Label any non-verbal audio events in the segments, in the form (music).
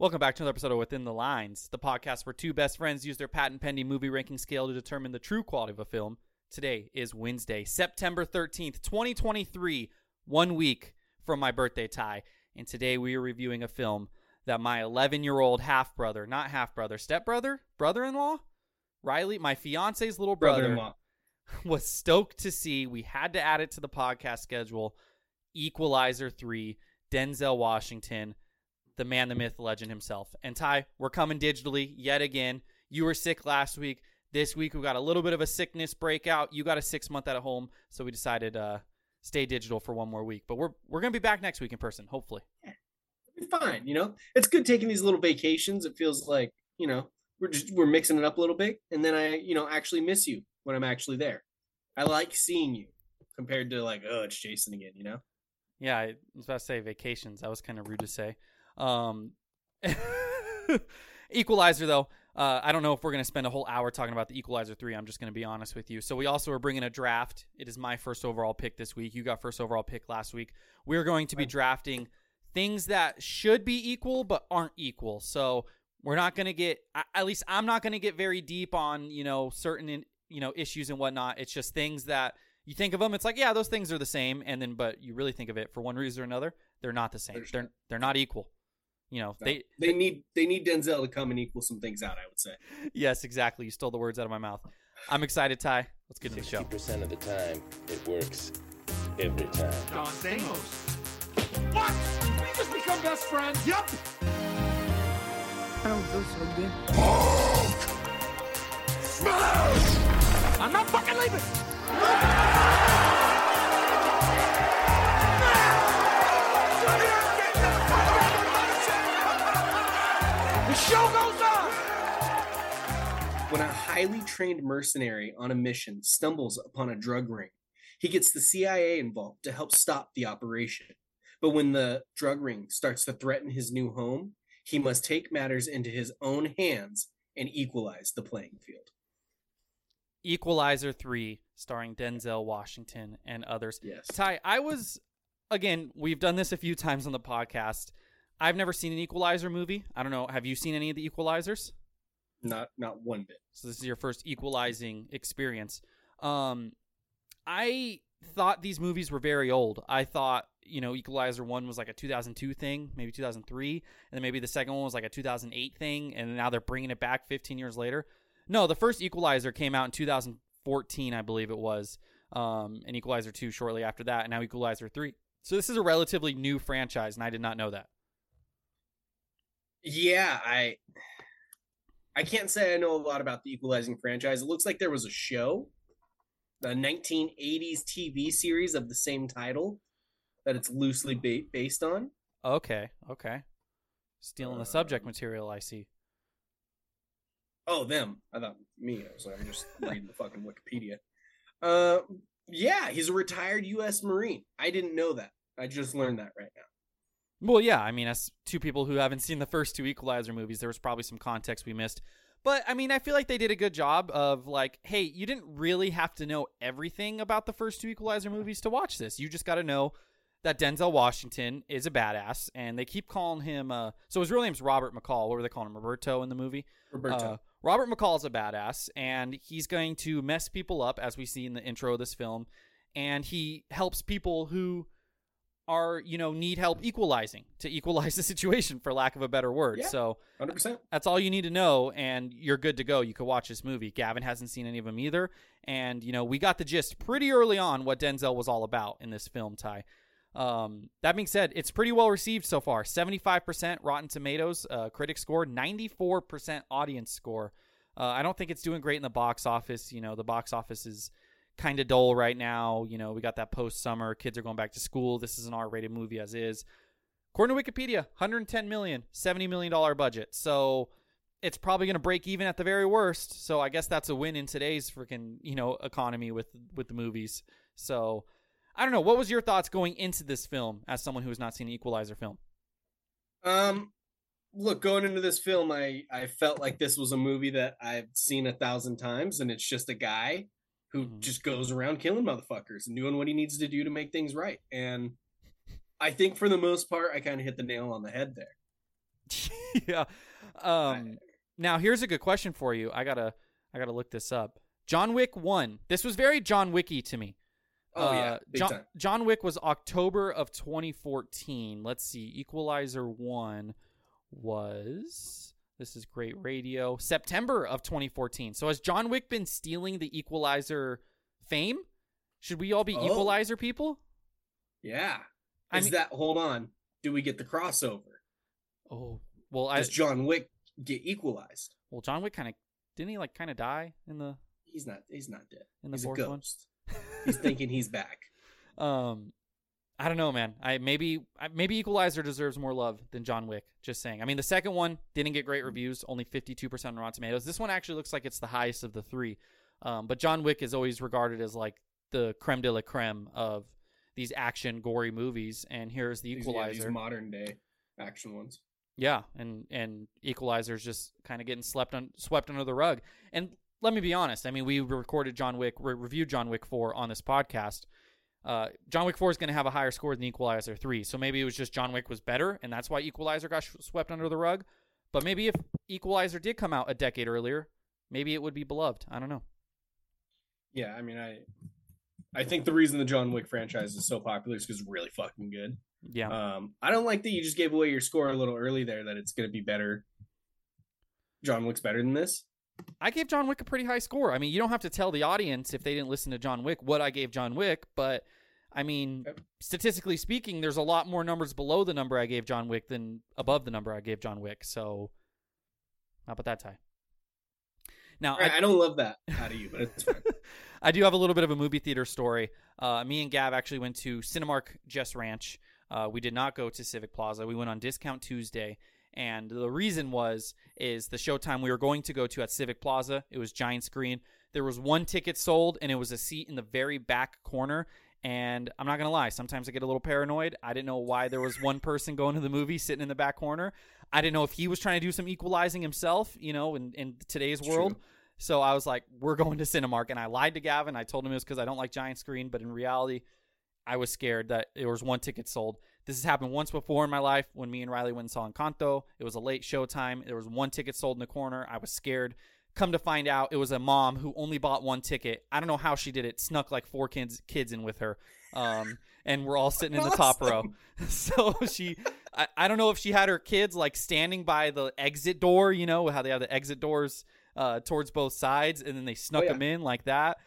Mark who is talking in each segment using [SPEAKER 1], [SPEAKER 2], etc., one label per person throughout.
[SPEAKER 1] Welcome back to another episode of Within the Lines, the podcast where two best friends use their patent pending movie ranking scale to determine the true quality of a film. Today is Wednesday, September 13th, 2023, one week from my birthday Ty. And today we are reviewing a film that my 11 year old half brother, not half brother, step brother, brother in law, Riley, my fiance's little brother, (laughs) was stoked to see. We had to add it to the podcast schedule. Equalizer 3, Denzel Washington, the man, the myth, the legend himself. And Ty, we're coming digitally yet again. You were sick last week. This week we got a little bit of a sickness breakout. You got a six month out at home, so we decided uh stay digital for one more week. But we're we're gonna be back next week in person, hopefully.
[SPEAKER 2] It'll be fine. You know, it's good taking these little vacations. It feels like you know we're just we're mixing it up a little bit, and then I you know actually miss you when I'm actually there. I like seeing you compared to like oh it's Jason again. You know.
[SPEAKER 1] Yeah, I was about to say vacations. That was kind of rude to say. Um, (laughs) Equalizer, though, uh, I don't know if we're going to spend a whole hour talking about the Equalizer 3. I'm just going to be honest with you. So, we also are bringing a draft. It is my first overall pick this week. You got first overall pick last week. We're going to be drafting things that should be equal but aren't equal. So, we're not going to get, at least I'm not going to get very deep on, you know, certain, you know, issues and whatnot. It's just things that you think of them, it's like, yeah, those things are the same. And then, but you really think of it for one reason or another, they're not the same.
[SPEAKER 2] They're
[SPEAKER 1] They're, they're not equal. You know,
[SPEAKER 2] No,
[SPEAKER 1] they,
[SPEAKER 2] they need they need Denzel to come and equal some things out. I would say.
[SPEAKER 1] yes, exactly. You stole the words out of my mouth. I'm excited, Ty. Let's get into the show.
[SPEAKER 3] 60% of the time, it works every time.
[SPEAKER 4] Don Stamos. What? We just become best friends? Yup. I don't feel so good. Smash! I'm not fucking leaving. Show goes on.
[SPEAKER 2] When a highly trained mercenary on a mission stumbles upon a drug ring, he gets the CIA involved to help stop the operation. But when the drug ring starts to threaten his new home, he must take matters into his own hands and equalize the playing field.
[SPEAKER 1] Equalizer 3, starring Denzel Washington and others.
[SPEAKER 2] Yes.
[SPEAKER 1] Ty, I was, again, we've done this a few times on the podcast. I've never seen an Equalizer movie. I don't know. Have you seen any of the Equalizers?
[SPEAKER 2] Not not one bit.
[SPEAKER 1] So this is your first equalizing experience. Um, I thought these movies were very old. I thought you know Equalizer one was like a 2002 thing, maybe 2003, and then maybe the second one was like a 2008 thing, and now they're bringing it back 15 years later. No, the first Equalizer came out in 2014, I believe it was, um, and Equalizer two shortly after that, and now Equalizer three. So this is a relatively new franchise, and I did not know that.
[SPEAKER 2] Yeah, I I can't say I know a lot about the Equalizing franchise. It looks like there was a show, the 1980s TV series of the same title that it's loosely ba- based on.
[SPEAKER 1] Okay, okay, stealing the subject
[SPEAKER 2] Um,
[SPEAKER 1] material. I see.
[SPEAKER 2] Oh, them. I thought me. I was like, I'm just reading the fucking Wikipedia. Uh, yeah, he's a retired U.S. Marine. I didn't know that. I just learned that right now.
[SPEAKER 1] Well, yeah, I mean, as two people who haven't seen the first two Equalizer movies, there was probably some context we missed. But I mean, I feel like they did a good job of like, hey, you didn't really have to know everything about the first two Equalizer movies to watch this. You just got to know that Denzel Washington is a badass, and they keep calling him. Uh, so his real name's Robert McCall. What were they calling him? Roberto in the movie.
[SPEAKER 2] Roberto.
[SPEAKER 1] Uh, Robert is a badass, and he's going to mess people up, as we see in the intro of this film. And he helps people who are, you know, need help equalizing to equalize the situation, for lack of a better word.
[SPEAKER 2] Yeah.
[SPEAKER 1] So
[SPEAKER 2] 100%.
[SPEAKER 1] that's all you need to know, and you're good to go. You could watch this movie. Gavin hasn't seen any of them either, and you know we got the gist pretty early on what Denzel was all about in this film. Ty. Um, that being said, it's pretty well received so far. Seventy-five percent Rotten Tomatoes uh, critic score, ninety-four percent audience score. Uh, I don't think it's doing great in the box office. You know, the box office is kind of dull right now. You know, we got that post summer. Kids are going back to school. This is an R rated movie as is. According to Wikipedia, 110 million, 70 million dollar budget. So it's probably going to break even at the very worst. So I guess that's a win in today's freaking you know economy with with the movies. So I don't know. What was your thoughts going into this film as someone who has not seen an Equalizer film?
[SPEAKER 2] Um, look, going into this film, I I felt like this was a movie that I've seen a thousand times, and it's just a guy who
[SPEAKER 1] Mhm.
[SPEAKER 2] just goes around killing motherfuckers and doing what he needs to do to make things right. And I think for the most part, I kind of hit the nail on the head there. (laughs)
[SPEAKER 1] yeah. Um, now here's a good question for you. I gotta I gotta look this up. John Wick one. This was very John Wicky to me.
[SPEAKER 2] Oh
[SPEAKER 1] Uh,
[SPEAKER 2] yeah, big
[SPEAKER 1] John,
[SPEAKER 2] time.
[SPEAKER 1] John Wick was October of 2014. Let's see. Equalizer 1 was this is great radio. September of 2014. So has John Wick been stealing the Equalizer fame? Should we all be
[SPEAKER 2] Oh.
[SPEAKER 1] Equalizer people?
[SPEAKER 2] Yeah.
[SPEAKER 1] I
[SPEAKER 2] Is
[SPEAKER 1] mean-
[SPEAKER 2] that hold on? Do we get the crossover?
[SPEAKER 1] Oh, well I
[SPEAKER 2] Does John Wick get equalized?
[SPEAKER 1] well John Wick kind of didn't he like kind of die in the
[SPEAKER 2] He's not. He's not dead.
[SPEAKER 1] in the
[SPEAKER 2] he's a
[SPEAKER 1] fourth one?
[SPEAKER 2] ghost. He's thinking he's back. (laughs)
[SPEAKER 1] Um, I don't know, man. I maybe maybe Equalizer deserves more love than John Wick. Just saying. I mean, the second one didn't get great reviews, only fifty two percent on Rotten Tomatoes. This one actually looks like it's the highest of the three. Um, but John Wick is always regarded as like the creme de la creme of these action gory movies, and here's the
[SPEAKER 2] These- yeah,
[SPEAKER 1] Equalizer.
[SPEAKER 2] these modern day action ones.
[SPEAKER 1] Yeah, and and Equalizer's just kind of getting slept on, swept under the rug. And let me be honest. I mean, we recorded John Wick, re- reviewed John Wick four on this podcast. Uh, John Wick four is going to have a higher score than Equalizer three, so maybe it was just John Wick was better, and that's why Equalizer got sh- swept under the rug. But maybe if Equalizer did come out a decade earlier, maybe it would be beloved. I don't know.
[SPEAKER 2] Yeah, I mean, I I think the reason the John Wick franchise is so popular is because it's really fucking good.
[SPEAKER 1] Yeah,
[SPEAKER 2] Um, I don't like that you just gave away your score a little early there. That it's going to be better. John Wick's better than this.
[SPEAKER 1] I gave John Wick a pretty high score. I mean, you don't have to tell the audience if they didn't listen to John Wick what I gave John Wick, but I mean, statistically speaking, there's a lot more numbers below the number I gave John Wick than above the number I gave John Wick. So, how about that, Ty? Now,
[SPEAKER 2] right, I, don't love that out of you, but it's fine. (laughs)
[SPEAKER 1] I do have a little bit of a movie theater story. Uh, me and Gab actually went to Cinemark Jess Ranch. Uh, we did not go to Civic Plaza. We went on Discount Tuesday, and the reason was is the showtime we were going to go to at Civic Plaza. It was giant screen. There was one ticket sold, and it was a seat in the very back corner. And I'm not gonna lie, sometimes I get a little paranoid. I didn't know why there was one person going to the movie sitting in the back corner. I didn't know if he was trying to do some equalizing himself, you know, in, in today's
[SPEAKER 2] It's
[SPEAKER 1] world.
[SPEAKER 2] true.
[SPEAKER 1] So I was like, we're going to Cinemark. And I lied to Gavin. I told him it was because I don't like giant screen. But in reality, I was scared that there was one ticket sold. This has happened once before in my life when me and Riley went and saw Encanto. It was a late show time. There was one ticket sold in the corner. I was scared. Come to find out, it was a mom who only bought one ticket. I don't know how she did it. Snuck like four kids kids in with her. Um, and we're all sitting in the top row. (laughs) So she, I, I don't know if she had her kids like standing by the exit door, you know, how they have the exit doors uh, towards both sides, and then they snuck
[SPEAKER 2] Oh, yeah.
[SPEAKER 1] them in like that.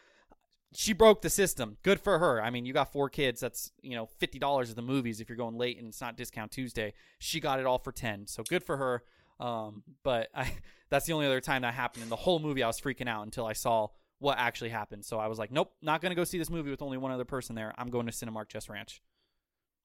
[SPEAKER 1] She broke the system. Good for her. I mean, you got four kids. That's you know fifty dollars at the movies if you're going late and it's not discount Tuesday. She got it all for ten. So good for her. Um, but I, (laughs) that's the only other time that happened in the whole movie. I was freaking out until I saw what actually happened. So I was like, nope, not gonna go see this movie with only one other person there. I'm going to Cinemark Jess Ranch.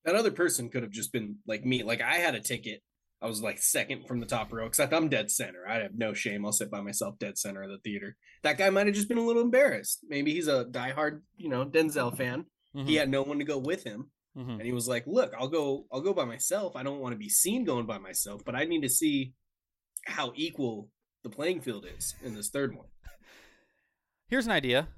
[SPEAKER 2] that other person could have just been like me. Like I had a ticket. I was like second from the top row, except I'm dead center. I have no shame. I'll sit by myself dead center of the theater. That guy might have just been a little embarrassed. Maybe he's a diehard, you know, Denzel fan.
[SPEAKER 1] Mhm,
[SPEAKER 2] He had no one to go with him.
[SPEAKER 1] mhm.
[SPEAKER 2] and he was like look i'll go i'll go by myself i don't want to be seen going by myself but i need to see how equal the playing field is in this third one
[SPEAKER 1] Here's an idea.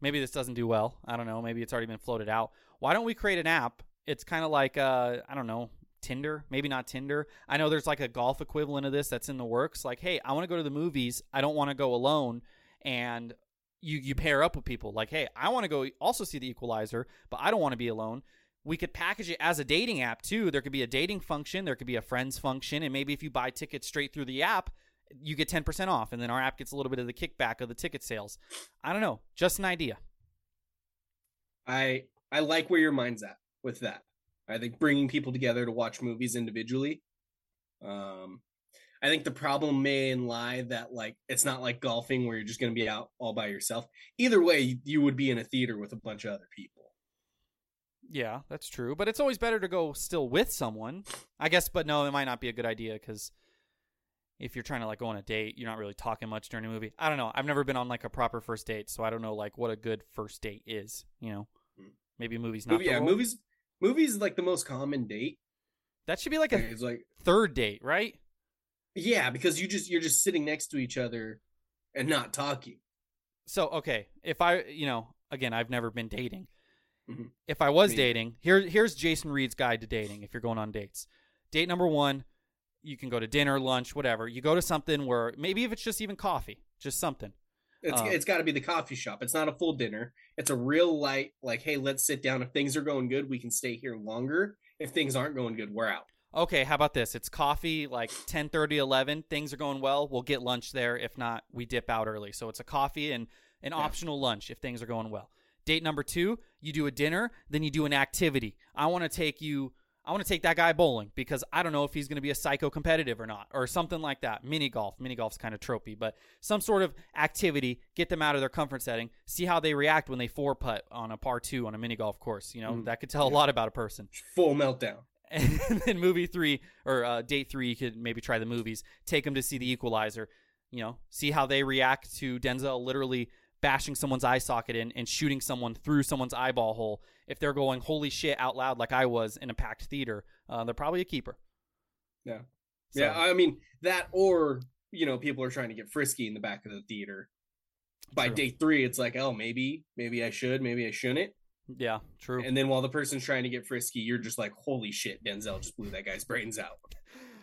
[SPEAKER 1] Maybe this doesn't do well. I don't know. Maybe it's already been floated out. Why don't we create an app? It's kind of like uh, I don't know, Tinder. Maybe not Tinder. I know there's like a golf equivalent of this that's in the works. Like, hey, I want to go to the movies. I don't want to go alone, and you you pair up with people. Like, hey, I want to go also see the Equalizer, but I don't want to be alone. We could package it as a dating app too. There could be a dating function. There could be a friends function, and maybe if you buy tickets straight through the app, you get 10% off and then our app gets a little bit of the kickback of the ticket sales. I don't know, just an idea.
[SPEAKER 2] i i like where your mind's at with that i think bringing people together to watch movies individually um i think the problem may lie that like it's not like golfing where you're just going to be out all by yourself either way you would be in a theater with a bunch of other people
[SPEAKER 1] Yeah, that's true. But it's always better to go still with someone. I guess, but no, it might not be a good idea because if you're trying to like go on a date, you're not really talking much during a movie. I don't know. I've never been on like a proper first date, so I don't know like what a good first date is. You know,
[SPEAKER 2] Hmm.
[SPEAKER 1] maybe movies not.
[SPEAKER 2] Movie, yeah,
[SPEAKER 1] role.
[SPEAKER 2] movies. Movies is like the most common date.
[SPEAKER 1] That should be like a
[SPEAKER 2] It's like
[SPEAKER 1] third date, right?
[SPEAKER 2] yeah, because you just you're just sitting next to each other and not talking.
[SPEAKER 1] So okay, if I, you know, again, I've never been dating.
[SPEAKER 2] Mhm.
[SPEAKER 1] If I was
[SPEAKER 2] Me.
[SPEAKER 1] dating, here here's Jason Reed's guide to dating. If you're going on dates, date number one, you can go to dinner, lunch, whatever. You go to something where maybe if it's just even coffee, just something.
[SPEAKER 2] It's
[SPEAKER 1] Um,
[SPEAKER 2] it's got to be the coffee shop. It's not a full dinner. It's a real light like hey, let's sit down. If things are going good, we can stay here longer. If things aren't going good, we're out.
[SPEAKER 1] Okay, how about this? It's coffee like 10:30, 11. Things are going well. We'll get lunch there. If not, we dip out early. So it's a coffee and an
[SPEAKER 2] Yeah.
[SPEAKER 1] optional lunch if things are going well. Date number 2, you do a dinner, then you do an activity. I want to take you I want to take that guy bowling because I don't know if he's going to be a psycho competitive or not or something like that. Mini golf. Mini golf's kind of tropey, but some sort of activity, get them out of their comfort setting, see how they react when they four putt on a par 2 on a mini golf course, you know?
[SPEAKER 2] Mm,
[SPEAKER 1] that could tell a lot about a person.
[SPEAKER 2] Full meltdown. (laughs)
[SPEAKER 1] And then movie three or uh, date three, you could maybe try the movies. Take them to see The Equalizer. You know, see how they react to Denzel literally bashing someone's eye socket in and shooting someone through someone's eyeball hole. If they're going holy shit out loud like I was in a packed theater, uh, they're probably a keeper.
[SPEAKER 2] Yeah.
[SPEAKER 1] So,
[SPEAKER 2] Yeah, I mean that, or you know, people are trying to get frisky in the back of the theater. By
[SPEAKER 1] True.
[SPEAKER 2] day three, it's like, oh, maybe, maybe I should, maybe I shouldn't.
[SPEAKER 1] yeah, true.
[SPEAKER 2] And then while the person's trying to get frisky, you're just like, holy shit, Denzel just blew that guy's brains out. (laughs)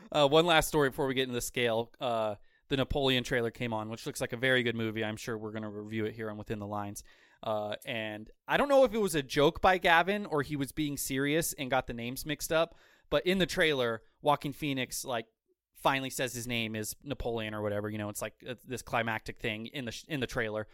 [SPEAKER 1] Uh, one last story before we get into the scale. Uh, the Napoleon trailer came on, which looks like a very good movie. I'm sure we're going to review it here on Within the Lines. Uh, and I don't know if it was a joke by Gavin or he was being serious and got the names mixed up. But in the trailer, Joaquin Phoenix like finally says his name is Napoleon or whatever. You know, it's like uh, this climactic thing in the sh- in the trailer.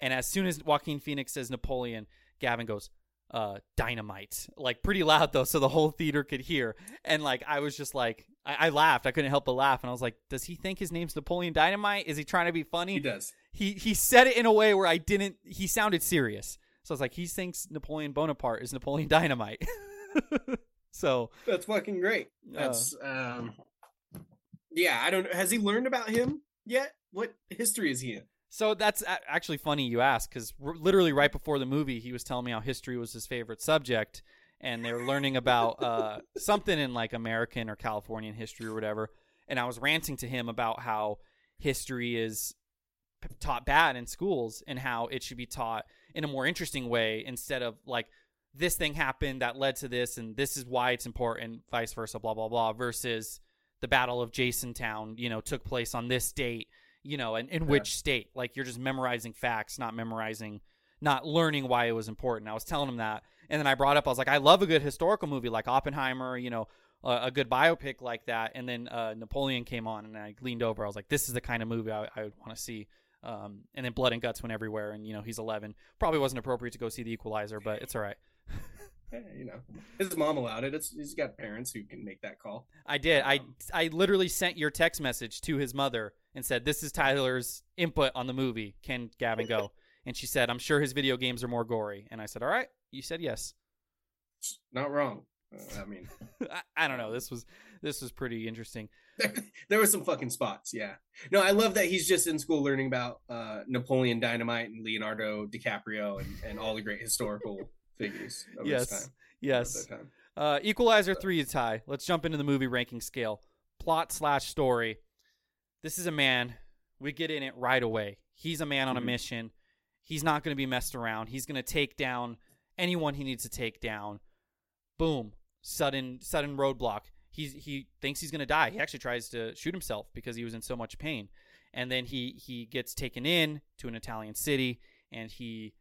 [SPEAKER 1] And as soon as Joaquin Phoenix says Napoleon, Gavin goes, uh, dynamite. Like pretty loud though, so the whole theater could hear. And like I was just like I, I laughed. I couldn't help but laugh. And I was like, does he think his name's Napoleon Dynamite? Is he trying to be funny?
[SPEAKER 2] He does.
[SPEAKER 1] He he said it in a way where I didn't he sounded serious. So I was like, he thinks Napoleon Bonaparte is Napoleon Dynamite. (laughs) so
[SPEAKER 2] That's fucking great.
[SPEAKER 1] Uh,
[SPEAKER 2] That's um Yeah, I don't has he learned about him yet? What history is he in?
[SPEAKER 1] So that's actually funny you ask because literally right before the movie, he was telling me how history was his favorite subject, and they were learning about uh, (laughs) something in like American or Californian history or whatever. And I was ranting to him about how history is taught bad in schools and how it should be taught in a more interesting way instead of like this thing happened that led to this and this is why it's important, vice versa, blah blah blah, versus the Battle of Jasontown, you know, took place on this date you know, and in
[SPEAKER 2] Yeah.
[SPEAKER 1] which state. Like you're just memorizing facts, not memorizing, not learning why it was important. I was telling him that, and then I brought up, I was like, I love a good historical movie like Oppenheimer, you know, a, a good biopic like that. And then uh, Napoleon came on, and I leaned over. I was like, this is the kind of movie I, I would want to see. Um, and then Blood and Guts went everywhere, and you know he's 11. Probably wasn't appropriate to go see The Equalizer, but it's all right. (laughs)
[SPEAKER 2] Eh, you know, his mom allowed it. It's, he's got parents who can make that call.
[SPEAKER 1] I did. I
[SPEAKER 2] Um,
[SPEAKER 1] I literally sent your text message to his mother and said, "This is Tyler's input on the movie. Can Gavin go?" (laughs) and she said, "I'm sure his video games are more gory." And I said, "All right." You said yes.
[SPEAKER 2] Not wrong. Uh, I mean, (laughs)
[SPEAKER 1] I, I don't know. This was this was pretty interesting. (laughs)
[SPEAKER 2] there were some fucking spots. Yeah. No, I love that he's just in school learning about uh, Napoleon Dynamite and Leonardo DiCaprio and, and all the great historical figures of his
[SPEAKER 1] Yes.
[SPEAKER 2] time.
[SPEAKER 1] Yes. Uh, Equalizer three is high. Let's jump into the movie ranking scale. Plot slash story. This is a man. We get in it right away. He's a man on a
[SPEAKER 2] Mhm.
[SPEAKER 1] mission. He's not going to be messed around. He's going to take down anyone he needs to take down. Boom. Sudden sudden roadblock. He's he thinks he's going to die. He actually tries to shoot himself because he was in so much pain. And then he he gets taken in to an Italian city and he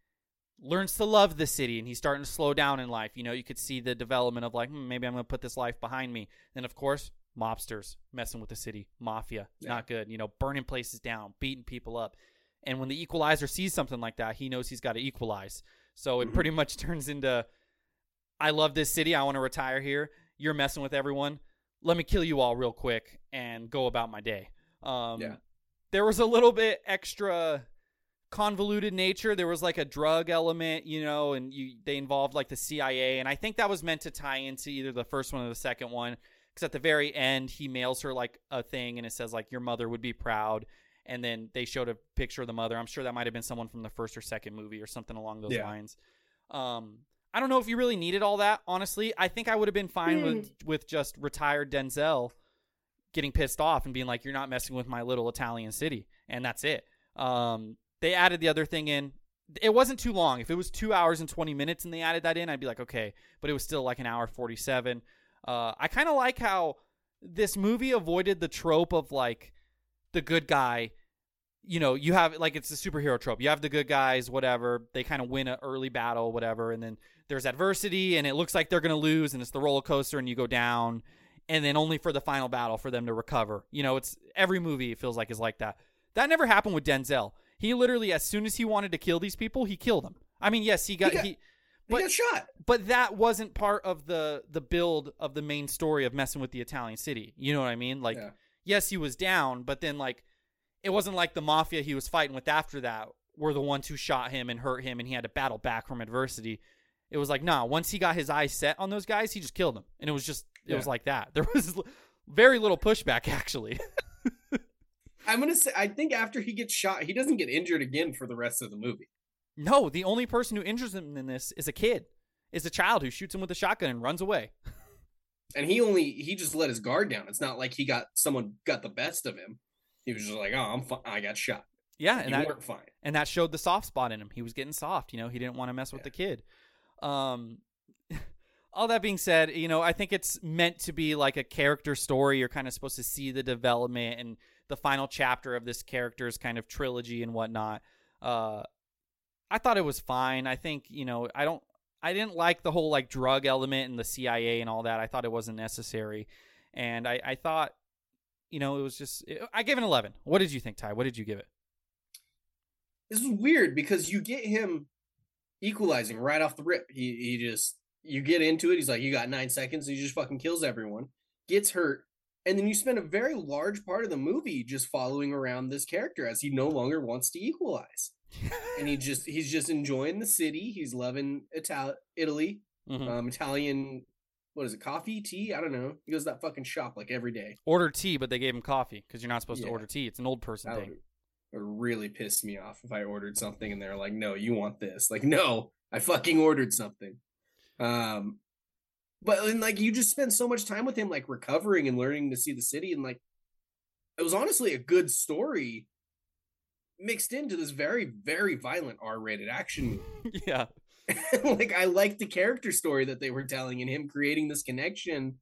[SPEAKER 1] learns to love the city and he's starting to slow down in life. You know, you could see the development of like, hmm, maybe I'm going to put this life behind me. Then, of course, mobsters messing with the city, mafia,
[SPEAKER 2] Yeah.
[SPEAKER 1] not good. You know, burning places down, beating people up. And when the equalizer sees something like that, he knows he's got to equalize. So it
[SPEAKER 2] Mhm.
[SPEAKER 1] pretty much (laughs) turns into I love this city. I want to retire here. You're messing with everyone. Let me kill you all real quick and go about my day. Um,
[SPEAKER 2] Yeah.
[SPEAKER 1] There was a little bit extra convoluted nature. There was like a drug element, you know, and you they involved like the CIA, and I think that was meant to tie into either the first one or the second one. Because at the very end, he mails her like a thing, and it says like your mother would be proud. And then they showed a picture of the mother. I'm sure that might have been someone from the first or second movie or something along those
[SPEAKER 2] Yeah.
[SPEAKER 1] lines. Um, I don't know if you really needed all that. Honestly, I think I would have been fine with with just retired Denzel getting pissed off and being like, "You're not messing with my little Italian city," and that's it. Um, they added the other thing in. It wasn't too long. If it was two hours and twenty minutes and they added that in, I'd be like, okay. But it was still like an hour forty-seven. Uh, I kind of like how this movie avoided the trope of like the good guy. You know, you have like it's a superhero trope. You have the good guys, whatever. They kind of win an early battle, whatever, and then there's adversity, and it looks like they're gonna lose, and it's the roller coaster, and you go down, and then only for the final battle for them to recover. You know, it's every movie it feels like is like that. That never happened with Denzel. He literally, as soon as he wanted to kill these people, he killed them. I mean, yes, he got
[SPEAKER 2] got-
[SPEAKER 1] he,
[SPEAKER 2] he
[SPEAKER 1] but
[SPEAKER 2] got shot.
[SPEAKER 1] but that wasn't part of the the build of the main story of messing with the Italian city. You know what I mean? Like,
[SPEAKER 2] Yeah.
[SPEAKER 1] yes, he was down, but then like, it wasn't like the mafia he was fighting with after that were the ones who shot him and hurt him, and he had to battle back from adversity. It was like, nah. Once he got his eyes set on those guys, he just killed them, and it was just it was like that. There was very little pushback (laughs) actually.
[SPEAKER 2] I'm gonna say I think after he gets shot, he doesn't get injured again for the rest of the movie.
[SPEAKER 1] No, the only person who injures him in this is a kid, is a child who shoots him with a shotgun and runs away. (laughs)
[SPEAKER 2] And he only he just let his guard down. It's not like he got someone got the best of him. He was just like, "Oh, I'm fi- I got shot.
[SPEAKER 1] Yeah,
[SPEAKER 2] you
[SPEAKER 1] and that
[SPEAKER 2] weren't fine."
[SPEAKER 1] and that showed the soft spot in him. He was getting soft, you know. He didn't want to mess with
[SPEAKER 2] Yeah.
[SPEAKER 1] the kid. Um, (laughs) all that being said, you know, I think it's meant to be like a character story. You're kind of supposed to see the development and the final chapter of this character's kind of trilogy and whatnot. Uh, I thought it was fine. I think you know, I don't. I didn't like the whole like drug element and the CIA and all that. I thought it wasn't necessary, and I, I thought, you know, it was just. I gave an eleven. What did you think, Ty? What did you give it?
[SPEAKER 2] This is weird because you get him equalizing right off the rip. He he just you get into it. He's like, "You got nine seconds." He just fucking kills everyone, gets hurt, and then you spend a very large part of the movie just following around this character as he no longer wants to equalize. And he just he's just enjoying the city. He's loving Ital- Italy,
[SPEAKER 1] Mhm.
[SPEAKER 2] um, Italian. What is it? Coffee, tea? I don't know. He goes to that fucking shop like every day.
[SPEAKER 1] order tea, but they gave him coffee because you're not supposed to order tea. It's an old person
[SPEAKER 2] That
[SPEAKER 1] thing.
[SPEAKER 2] would, would really piss me off if I ordered something and they're like, "No, you want this." Like, no, I fucking ordered something. Um, but and like you just spend so much time with him, like recovering and learning to see the city, and like it was honestly a good story mixed into this very very violent R-rated action movie. (laughs)
[SPEAKER 1] yeah, (laughs)
[SPEAKER 2] like I liked the character story that they were telling and him creating this connection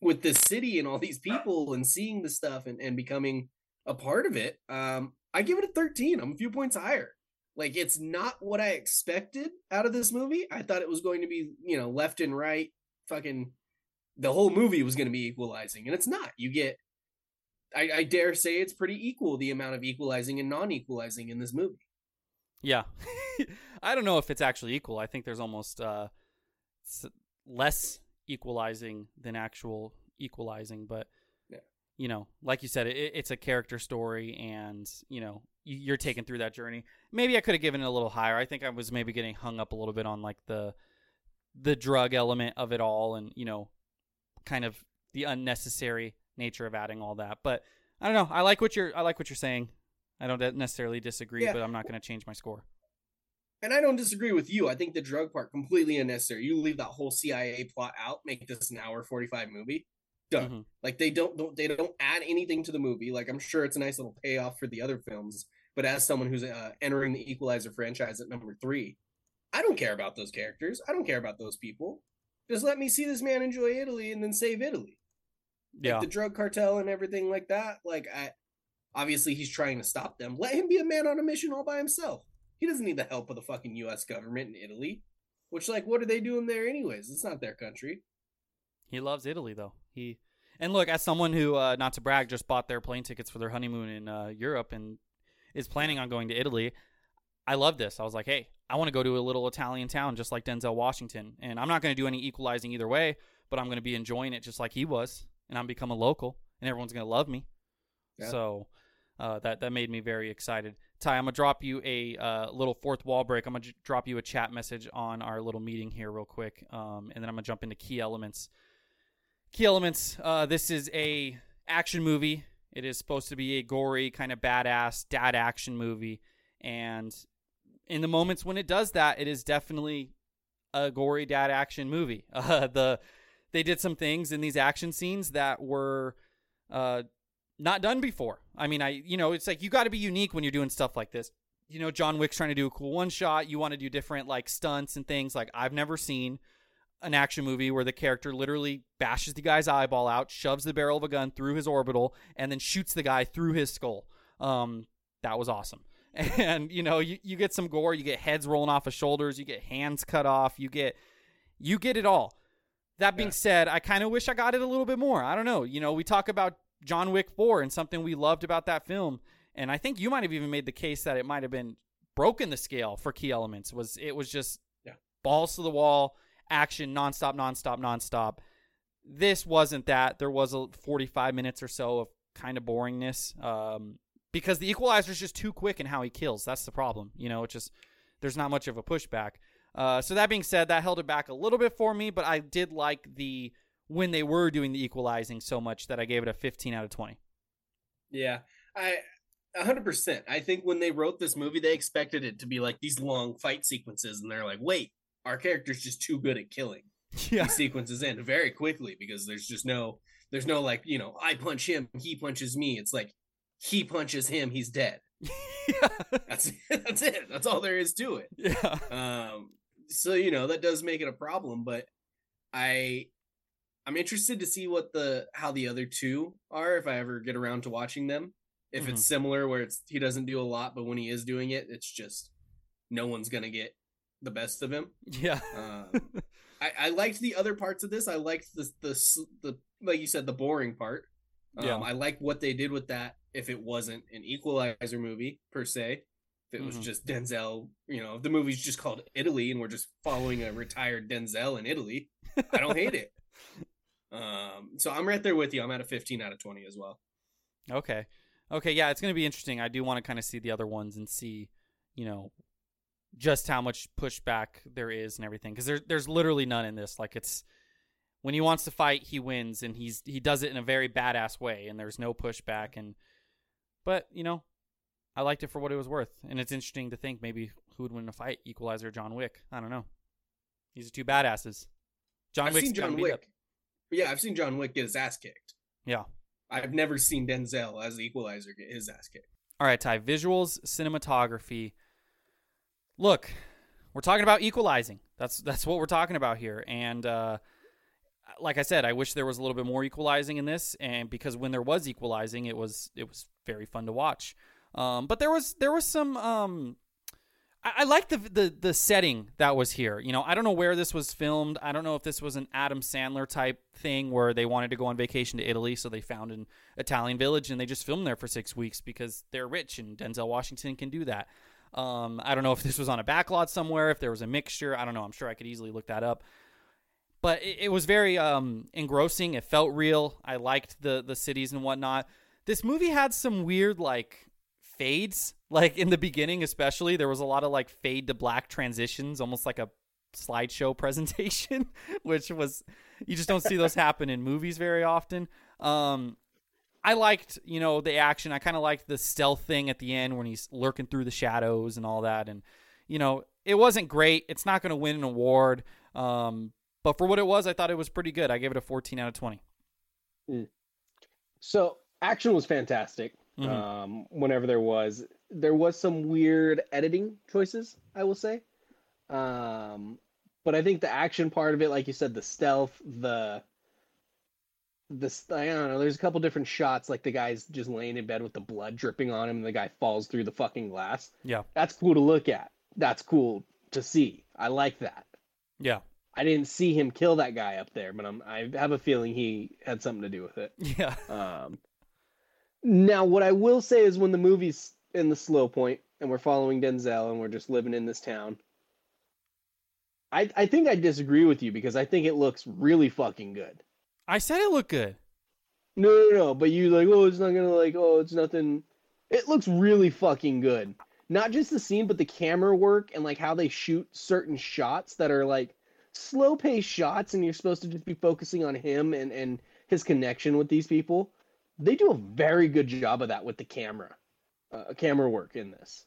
[SPEAKER 2] with this city and all these people and seeing the stuff and, and becoming a part of it. Um, I give it a 13. I'm a few points higher. Like it's not what I expected out of this movie. I thought it was going to be, you know, left and right, fucking the whole movie was going to be equalizing, and it's not. You get I, I dare say it's pretty equal the amount of equalizing and non-equalizing in this movie.
[SPEAKER 1] yeah. (laughs) I don't know if it's actually equal. I think there's almost uh, less equalizing than actual equalizing, but
[SPEAKER 2] Yeah.
[SPEAKER 1] you know, like you said, it, it's a character story, and you know, you're taken through that journey. Maybe I could have given it a little higher. I think I was maybe getting hung up a little bit on like the the drug element of it all, and you know, kind of the unnecessary nature of adding all that. But I don't know. I like what you're. I like what you're saying. I don't necessarily disagree,
[SPEAKER 2] Yeah.
[SPEAKER 1] but I'm not going to change my score.
[SPEAKER 2] And I don't disagree with you. I think the drug part completely unnecessary. You leave that whole CIA plot out, make this an hour forty five movie. Done.
[SPEAKER 1] Mhm.
[SPEAKER 2] Like they don't, don't they don't add anything to the movie. Like I'm sure it's a nice little payoff for the other films. But as someone who's uh, entering the Equalizer franchise at number three, I don't care about those characters. I don't care about those people. Just let me see this man enjoy Italy and then save Italy. Like
[SPEAKER 1] Yeah.
[SPEAKER 2] the drug cartel and everything like that. Like I obviously he's trying to stop them. Let him be a man on a mission all by himself. He doesn't need the help of the fucking US government in Italy. Which like what are they doing there anyways? It's not their country.
[SPEAKER 1] He loves Italy though. He and look as someone who, uh, not to brag, just bought their plane tickets for their honeymoon in uh, Europe and is planning on going to Italy. I love this. I was like, hey, I want to go to a little Italian town just like Denzel Washington, and I'm not going to do any equalizing either way, but I'm going to be enjoying it just like he was, and I'm become a local, and everyone's going to love me.
[SPEAKER 2] Yeah.
[SPEAKER 1] So, uh, that that made me very excited. Ty, I'm gonna drop you a uh, little fourth wall break. I'm gonna j- drop you a chat message on our little meeting here real quick, um, and then I'm gonna jump into key elements. Key elements. Uh, this is a action movie. It is supposed to be a gory kind of badass dad action movie, and in the moments when it does that, it is definitely a gory dad action movie. (laughs) Uh, the they did some things in these action scenes that were uh, not done before. I mean, I you know, it's like you got to be unique when you're doing stuff like this. You know, John Wick's trying to do a cool one shot. You want to do different like stunts and things. Like I've never seen an action movie where the character literally bashes the guy's eyeball out, shoves the barrel of a gun through his orbital, and then shoots the guy through his skull. Um, that was awesome. (laughs) And you know, you, you get some gore, you get heads rolling off of shoulders, you get hands cut off, you get you get it all. That being
[SPEAKER 5] Yeah.
[SPEAKER 1] said, I kind of wish I got it a little bit more. I don't know. You know, we talk about John Wick 4 and something we loved about that film, and I think you might have even made the case that it might have been broken the scale for key elements. Was it was just
[SPEAKER 5] Yeah.
[SPEAKER 1] balls to the wall, action nonstop, nonstop, nonstop. This wasn't that. There was a 45 minutes or so of kind of boringness um, because the equalizer is just too quick in how he kills. That's the problem. You know, it just there's not much of a pushback. Uh, so that being said, that held it back a little bit for me, but I did like the when they were doing the equalizing so much that I gave it a 15 out of 20.
[SPEAKER 5] Yeah, I. 100%. I think when they wrote this movie, they expected it to be like these long fight sequences, and they're like, wait, our character's just too good at killing. (laughs)
[SPEAKER 1] Yeah.
[SPEAKER 5] These sequences end very quickly because there's just no, there's no like, you know, I punch him, he punches me. It's like he punches him, he's dead. (laughs) That's (laughs) that's it. That's all there is to it.
[SPEAKER 1] yeah.
[SPEAKER 5] Um, so you know that does make it a problem, but I I'm interested to see what the how the other two are if I ever get around to watching them. If it's similar where it's he doesn't do a lot, but when he is doing it, it's just no one's gonna get the best of him.
[SPEAKER 1] Yeah.
[SPEAKER 5] Um, (laughs) I, I liked the other parts of this. I liked the the the like you said the boring part. Um,
[SPEAKER 1] Yeah.
[SPEAKER 5] I like what they did with that. If it wasn't an Equalizer movie per se, if it was
[SPEAKER 1] Mhm.
[SPEAKER 5] just Denzel, you know, if the movie's just called Italy and we're just following a retired Denzel in Italy, I don't hate it. (laughs) Um, so I'm right there with you. I'm at a 15 out of 20 as well.
[SPEAKER 1] Okay. Okay, yeah, it's going to be interesting. I do want to kind of see the other ones and see, you know, just how much pushback there is and everything cuz there there's literally none in this. Like it's when he wants to fight, he wins and he's he does it in a very badass way and there's no pushback and but, you know, I liked it for what it was worth. And it's interesting to think maybe who would win a fight, Equalizer or John Wick. I don't know. These are two badasses. John
[SPEAKER 5] I've
[SPEAKER 1] Wick's
[SPEAKER 5] seen John. Wick. Yeah, I've seen John Wick get his ass kicked.
[SPEAKER 1] Yeah.
[SPEAKER 5] I've never seen Denzel as the Equalizer get his ass kicked.
[SPEAKER 1] All right, Ty. Visuals, cinematography. Look, we're talking about equalizing. That's that's what we're talking about here. And uh, like I said, I wish there was a little bit more equalizing in this. And because when there was equalizing, it was it was very fun to watch. Um, but there was there was some. Um, I, I like the, the the setting that was here. You know, I don't know where this was filmed. I don't know if this was an Adam Sandler type thing where they wanted to go on vacation to Italy, so they found an Italian village and they just filmed there for six weeks because they're rich and Denzel Washington can do that. Um, I don't know if this was on a backlot somewhere, if there was a mixture. I don't know. I'm sure I could easily look that up. But it, it was very um, engrossing. It felt real. I liked the the cities and whatnot. This movie had some weird like fades like in the beginning especially there was a lot of like fade to black transitions almost like a slideshow (laughs) presentation which was you just don't see those happen in movies very often. Um i liked you know the action. I kind of liked the stealth thing at the end when he's lurking through the shadows and all that and you know it wasn't great. It's not going to win an award um but for what it was i thought it was pretty good. I gave it a 14 out of 20
[SPEAKER 2] So action was fantastic.
[SPEAKER 1] Mhm.
[SPEAKER 2] Um, whenever there was, there was some weird editing choices, I will say. Um, but I think the action part of it, like you said, the stealth, the the I don't know. There's a couple different shots, like the guy's just laying in bed with the blood dripping on him, and the guy falls through the fucking glass.
[SPEAKER 1] yeah
[SPEAKER 2] That's cool to look at. That's cool to see. I like that.
[SPEAKER 1] yeah
[SPEAKER 2] I didn't see him kill that guy up there, but I'm, I have a feeling he had something to do with it. (laughs)
[SPEAKER 1] yeah
[SPEAKER 2] Um, now, what I will say is when the movie's in the slow point and we're following Denzel and we're just living in this town, I I think I disagree with you because I think it looks really fucking good.
[SPEAKER 1] i said it looked good
[SPEAKER 2] No, no, no. But you like, oh, it's not gonna like, oh, it's nothing. It looks really fucking good. Not just the scene, but the camera work and like how they shoot certain shots that are like slow paced shots, and you're supposed to just be focusing on him and and his connection with these people. They do a very good job of that with the camera, uh, camera work in this.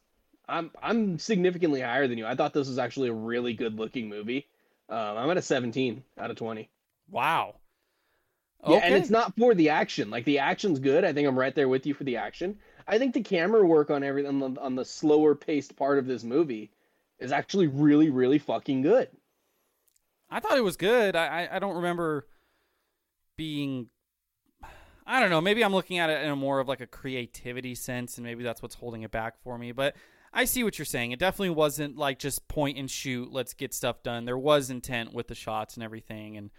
[SPEAKER 2] I'm I'm significantly higher than you. I thought this was actually a really good looking movie. Um, I'm at a 17 out of 20.
[SPEAKER 1] Wow.
[SPEAKER 2] Yeah, and it's not for the action. Like the action's good. I think I'm right there with you for the action. I think the camera work on everything on the, on the slower paced part of this movie is actually really, really fucking good.
[SPEAKER 1] I thought it was good. I, I, I don't remember being. I don't know. Maybe I'm looking at it in a more of like a creativity sense, and maybe that's what's holding it back for me. But I see what you're saying. It definitely wasn't like just point and shoot. Let's get stuff done. There was intent with the shots and everything, and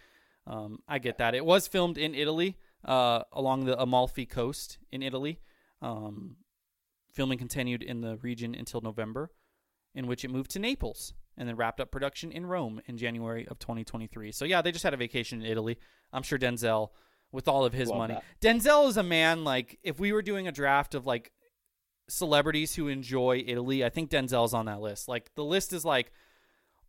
[SPEAKER 1] um, I get that. It was filmed in Italy, uh, along the Amalfi coast in Italy. Um, filming continued in the region until November, in which it moved to Naples and then wrapped up production in Rome in January of 2023. So yeah, they just had a vacation in Italy. I'm sure Denzel, with all of his
[SPEAKER 2] Love
[SPEAKER 1] money,
[SPEAKER 2] that.
[SPEAKER 1] Denzel is a man like if we were doing a draft of like celebrities who enjoy Italy, I think Denzel's on that list. Like the list is like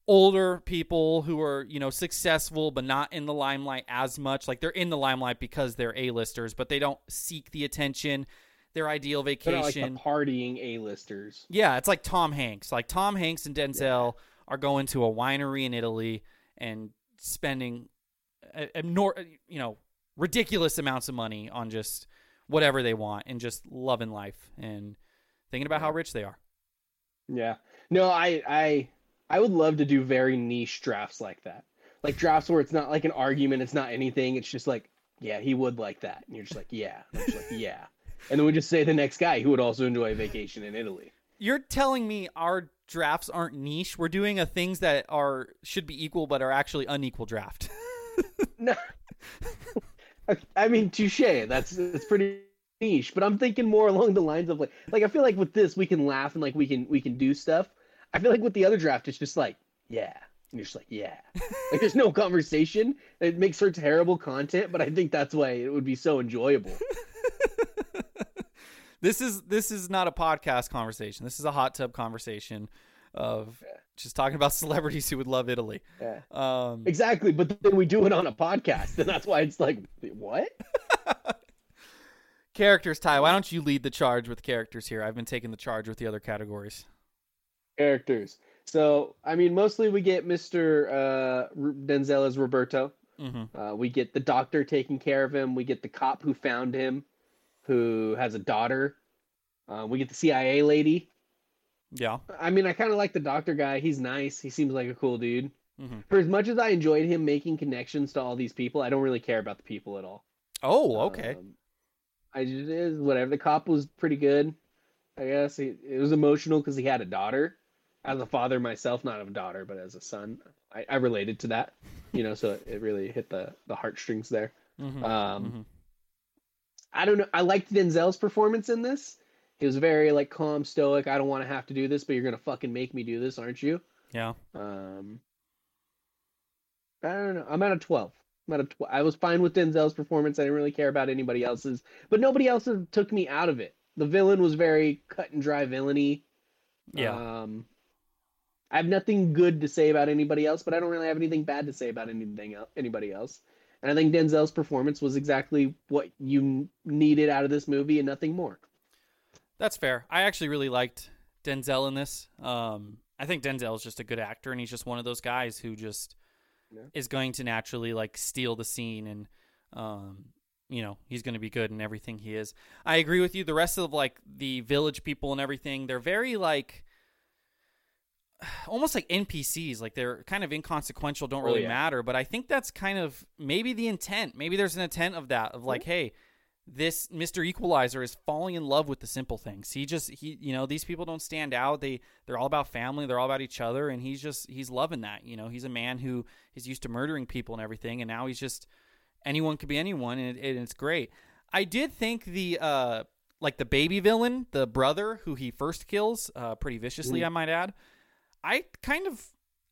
[SPEAKER 1] older people who are, you know, successful but not in the limelight as much. Like they're in the limelight because they're A-listers, but they don't seek the attention. Their ideal
[SPEAKER 2] They're like
[SPEAKER 1] vacation.
[SPEAKER 2] partying A-listers.
[SPEAKER 1] Yeah, it's like Tom Hanks. Like Tom Hanks and Denzel are going to a winery in Italy and spending, a, a nor, uh, you know, ridiculous amounts of money on just whatever they want and just loving life and thinking about how rich they are.
[SPEAKER 2] Yeah. No, I I I would love to do very niche drafts like that. Like drafts where it's not like an argument, it's not anything. It's just like, yeah, he would like that. And you're just like, yeah. And just like, yeah. And then we just say the next guy who would also enjoy a vacation in Italy.
[SPEAKER 1] You're telling me our drafts aren't niche. We're doing a things that are should be equal but are actually unequal draft. (laughs)
[SPEAKER 2] No. (laughs) (laughs) I mean, touche. That's that's pretty niche. But I'm thinking more along the lines of like, like I feel like with this we can laugh and like we can we can do stuff. I feel like with the other draft it's just like, yeah, and you're just like, yeah. like there's no (laughs) conversation. It makes for terrible content, but I think that's why it would be so enjoyable. (laughs)
[SPEAKER 1] this is this is not a podcast conversation. This is a hot tub conversation of just talking about (laughs) celebrities who would love Italy.
[SPEAKER 2] Yeah.
[SPEAKER 1] Um,
[SPEAKER 2] Exactly, but then we do it on a podcast, and that's why it's like, what? (laughs)
[SPEAKER 1] characters, Ty. Why don't you lead the charge with characters here? I've been taking the charge with the other categories.
[SPEAKER 2] Characters. So, I mean, mostly we get Mr. Uh, Denzel as Roberto.
[SPEAKER 1] Mm-hmm.
[SPEAKER 2] Uh, we get the doctor taking care of him. We get the cop who found him, who has a daughter. Uh, we get the CIA lady.
[SPEAKER 1] Yeah.
[SPEAKER 2] I mean, I kind of like the doctor guy. He's nice. He seems like a cool dude.
[SPEAKER 1] Mhm.
[SPEAKER 2] For as much as I enjoyed him making connections to all these people, I don't really care about the people at all.
[SPEAKER 1] Oh, okay.
[SPEAKER 2] Um, I just is whatever. The cop was pretty good. I guess it was emotional because he had a daughter. As a father myself, not of a daughter, but as a son, I, I related to that. You know, so it really hit the the heartstrings there.
[SPEAKER 1] Mhm.
[SPEAKER 2] Um,
[SPEAKER 1] Mhm.
[SPEAKER 2] I don't know. I liked Denzel's performance in this. He was very like calm, stoic. I don't want to have to do this, but you're gonna fucking make me do this, aren't you?
[SPEAKER 1] Yeah.
[SPEAKER 2] Um, I don't know. I'm at a 12. I'm at a tw- I was fine with Denzel's performance. I didn't really care about anybody else's, but nobody else took me out of it. The villain was very cut and dry villainy.
[SPEAKER 1] Yeah.
[SPEAKER 2] Um, I have nothing good to say about anybody else, but I don't really have anything bad to say about anything else, anybody else. And I think Denzel's performance was exactly what you needed out of this movie and nothing more.
[SPEAKER 1] That's fair. I actually really liked Denzel in this. Um, I think Denzel is just a good actor, and he's just one of those guys who just
[SPEAKER 2] Yeah.
[SPEAKER 1] is going to naturally like steal the scene, and um, you know he's going to be good in everything he is. I agree with you. The rest of like the village people and everything, they're very like almost like NPCs. Like they're kind of inconsequential, don't
[SPEAKER 2] Oh,
[SPEAKER 1] really
[SPEAKER 2] yeah.
[SPEAKER 1] matter. But I think that's kind of maybe the intent. Maybe there's an intent of that of like, hey, this Mr. Equalizer is falling in love with the simple things. He just he you know, these people don't stand out. They they're all about family, they're all about each other and he's just he's loving that. You know, he's a man who is used to murdering people and everything and now he's just anyone could be anyone and, it, and it's great. I did think the uh like the baby villain, the brother who he first kills uh pretty viciously, I might add. I kind of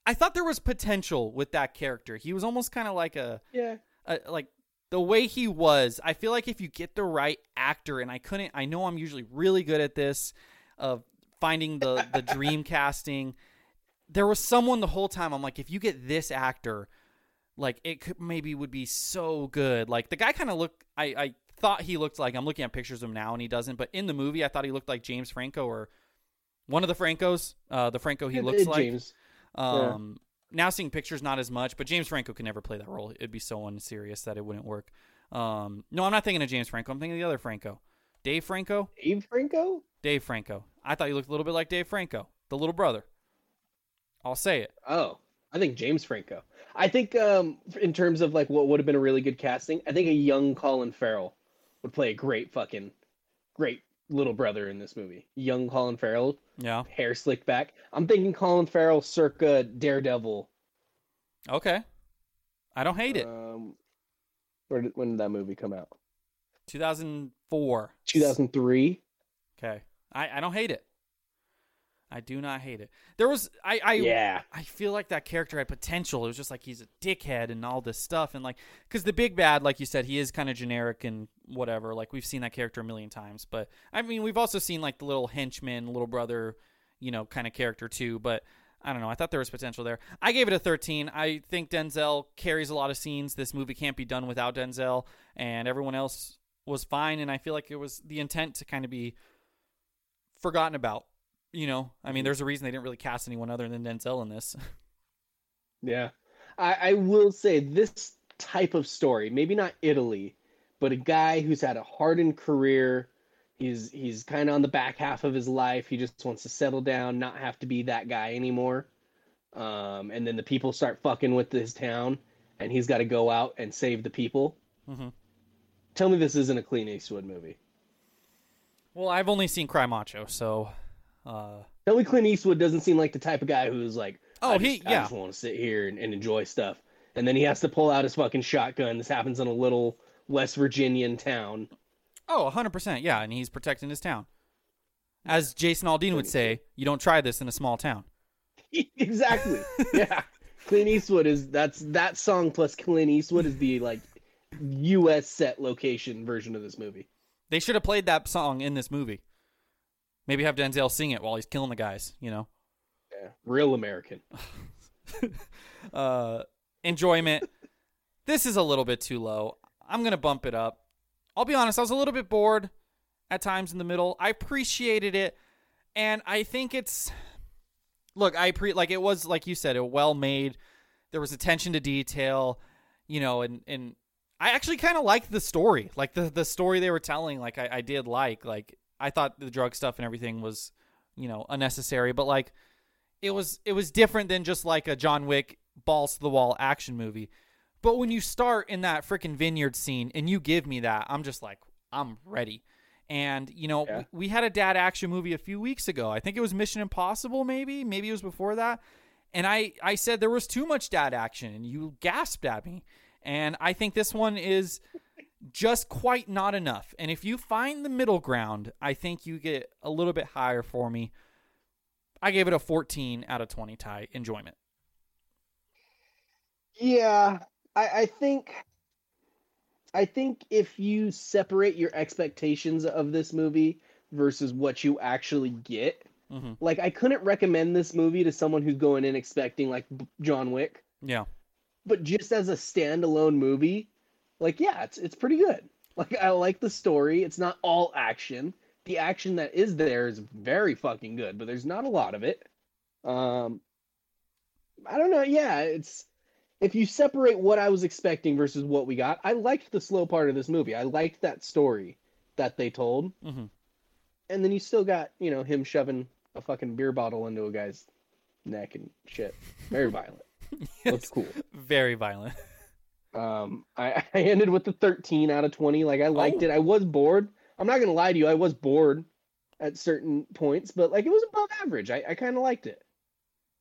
[SPEAKER 1] I thought there was potential with that character. He was almost kind of like a
[SPEAKER 2] Yeah.
[SPEAKER 1] uh, like the way he was, I feel like if you get the right actor, and I couldn't, I know I'm usually really good at this of finding the the (laughs) dream casting. There was someone the whole time. I'm like, if you get this actor, like it could maybe would be so good. Like the guy kind of looked. I I thought he looked like I'm looking at pictures of him now, and he doesn't. But in the movie, I thought he looked like James Franco or one of the Francos. Uh, the Franco he
[SPEAKER 2] Yeah,
[SPEAKER 1] looks
[SPEAKER 2] uh,
[SPEAKER 1] like.
[SPEAKER 2] James.
[SPEAKER 1] Um, now seeing pictures, not as much, but James Franco could never play that role. It'd be so unserious that it wouldn't work. Um, no, I'm not thinking of James Franco. I'm thinking of the other Franco, Dave Franco.
[SPEAKER 2] Dave Franco.
[SPEAKER 1] Dave Franco. I thought he looked a little bit like Dave Franco, the little brother. I'll say it.
[SPEAKER 2] Oh, I think James Franco. I think um, in terms of like what would have been a really good casting, I think a young Colin Farrell would play a great fucking great little brother in this movie. Young Colin Farrell,
[SPEAKER 1] Yeah.
[SPEAKER 2] hair slicked back. I'm thinking Colin Farrell circa Daredevil.
[SPEAKER 1] Okay. I don't hate it.
[SPEAKER 2] Um, where did, when did that movie come out?
[SPEAKER 1] 2004.
[SPEAKER 2] 2003.
[SPEAKER 1] Okay. I, I don't hate it. I do not hate it. There was I I
[SPEAKER 2] Yeah.
[SPEAKER 1] I feel like that character had potential. It was just like he's a dickhead and all this stuff, and like because the big bad, like you said, he is kind of generic and whatever. Like we've seen that character a million times, but I mean we've also seen like the little henchman, little brother, you know, kind of character too. But I don't know. I thought there was potential there. I gave it a 13. I think Denzel carries a lot of scenes. This movie can't be done without Denzel, and everyone else was fine. And I feel like it was the intent to kind of be forgotten about. You know, I mean, there's a reason they didn't really cast anyone other than Denzel in this. (laughs)
[SPEAKER 2] Yeah. I, I will say this type of story, maybe not Italy, but a guy who's had a hardened career. He's he's kind of on the back half of his life. He just wants to settle down, not have to be that guy anymore. Um, and then the people start fucking with his town, and he's got to go out and save the people.
[SPEAKER 1] Mhm.
[SPEAKER 2] Tell me this isn't a Clint Eastwood movie.
[SPEAKER 1] Well, I've only seen Cry Macho, so uh,
[SPEAKER 2] Clint Eastwood doesn't seem like the type of guy who's like,
[SPEAKER 1] Oh, he-
[SPEAKER 2] just, I
[SPEAKER 1] yeah.
[SPEAKER 2] just want to sit here and, and enjoy stuff. And then he has to pull out his fucking shotgun. This happens in a little West Virginian town.
[SPEAKER 1] oh, 100%, yeah, and he's protecting his town. As Jason Aldean would say, you don't try this in a small town. (laughs)
[SPEAKER 2] exactly. (laughs) yeah. Clint Eastwood is that's that song plus Clint Eastwood is the like U.S. set location version of this movie.
[SPEAKER 1] They should have played that song in this movie. Maybe have Denzel sing it while he's killing the guys, you know?
[SPEAKER 2] Yeah. Real American. (laughs)
[SPEAKER 1] uh, enjoyment. (laughs) this is a little bit too low. I'm gonna bump it up. I'll be honest. I was a little bit bored at times in the middle. I appreciated it, and I think it's. Look, I pre like it was like you said, it well made. There was attention to detail, you know, and and I actually kind of liked the story, like the the story they were telling. Like I, I did like like I thought the drug stuff and everything was, you know, unnecessary, but like it was it was different than just like a John Wick balls to the wall action movie. But when you start in that freaking vineyard scene and you give me that, I'm just like I'm ready. And you know,
[SPEAKER 2] Yeah.
[SPEAKER 1] we, we had a dad action movie a few weeks ago. I think it was Mission Impossible maybe, maybe it was before that. And I I said there was too much dad action and you gasped at me. And I think this one is just quite not enough. And if you find the middle ground, I think you get a little bit higher for me. I gave it a 14 out of 20 tie enjoyment.
[SPEAKER 2] Yeah, I, I think I think if you separate your expectations of this movie versus what you actually get,
[SPEAKER 1] Mhm.
[SPEAKER 2] like I couldn't recommend this movie to someone who's going in expecting like John Wick,
[SPEAKER 1] Yeah.
[SPEAKER 2] but just as a standalone movie, like yeah, it's it's pretty good. Like I like the story. It's not all action. The action that is there is very fucking good, but there's not a lot of it. Um I don't know. Yeah, it's if you separate what I was expecting versus what we got, I liked the slow part of this movie. I liked that story that they told.
[SPEAKER 1] Mhm.
[SPEAKER 2] And then you still got, you know, him shoving a fucking beer bottle into a guy's neck and shit. Very violent. (laughs) Looks cool.
[SPEAKER 1] Very violent.
[SPEAKER 2] Um, I, (laughs) I ended with the 13 out of 20. Like I liked
[SPEAKER 1] Oh.
[SPEAKER 2] it. I was bored. I'm not gonna lie to you. I was bored at certain points, but like it was above average. I, I kind of liked it.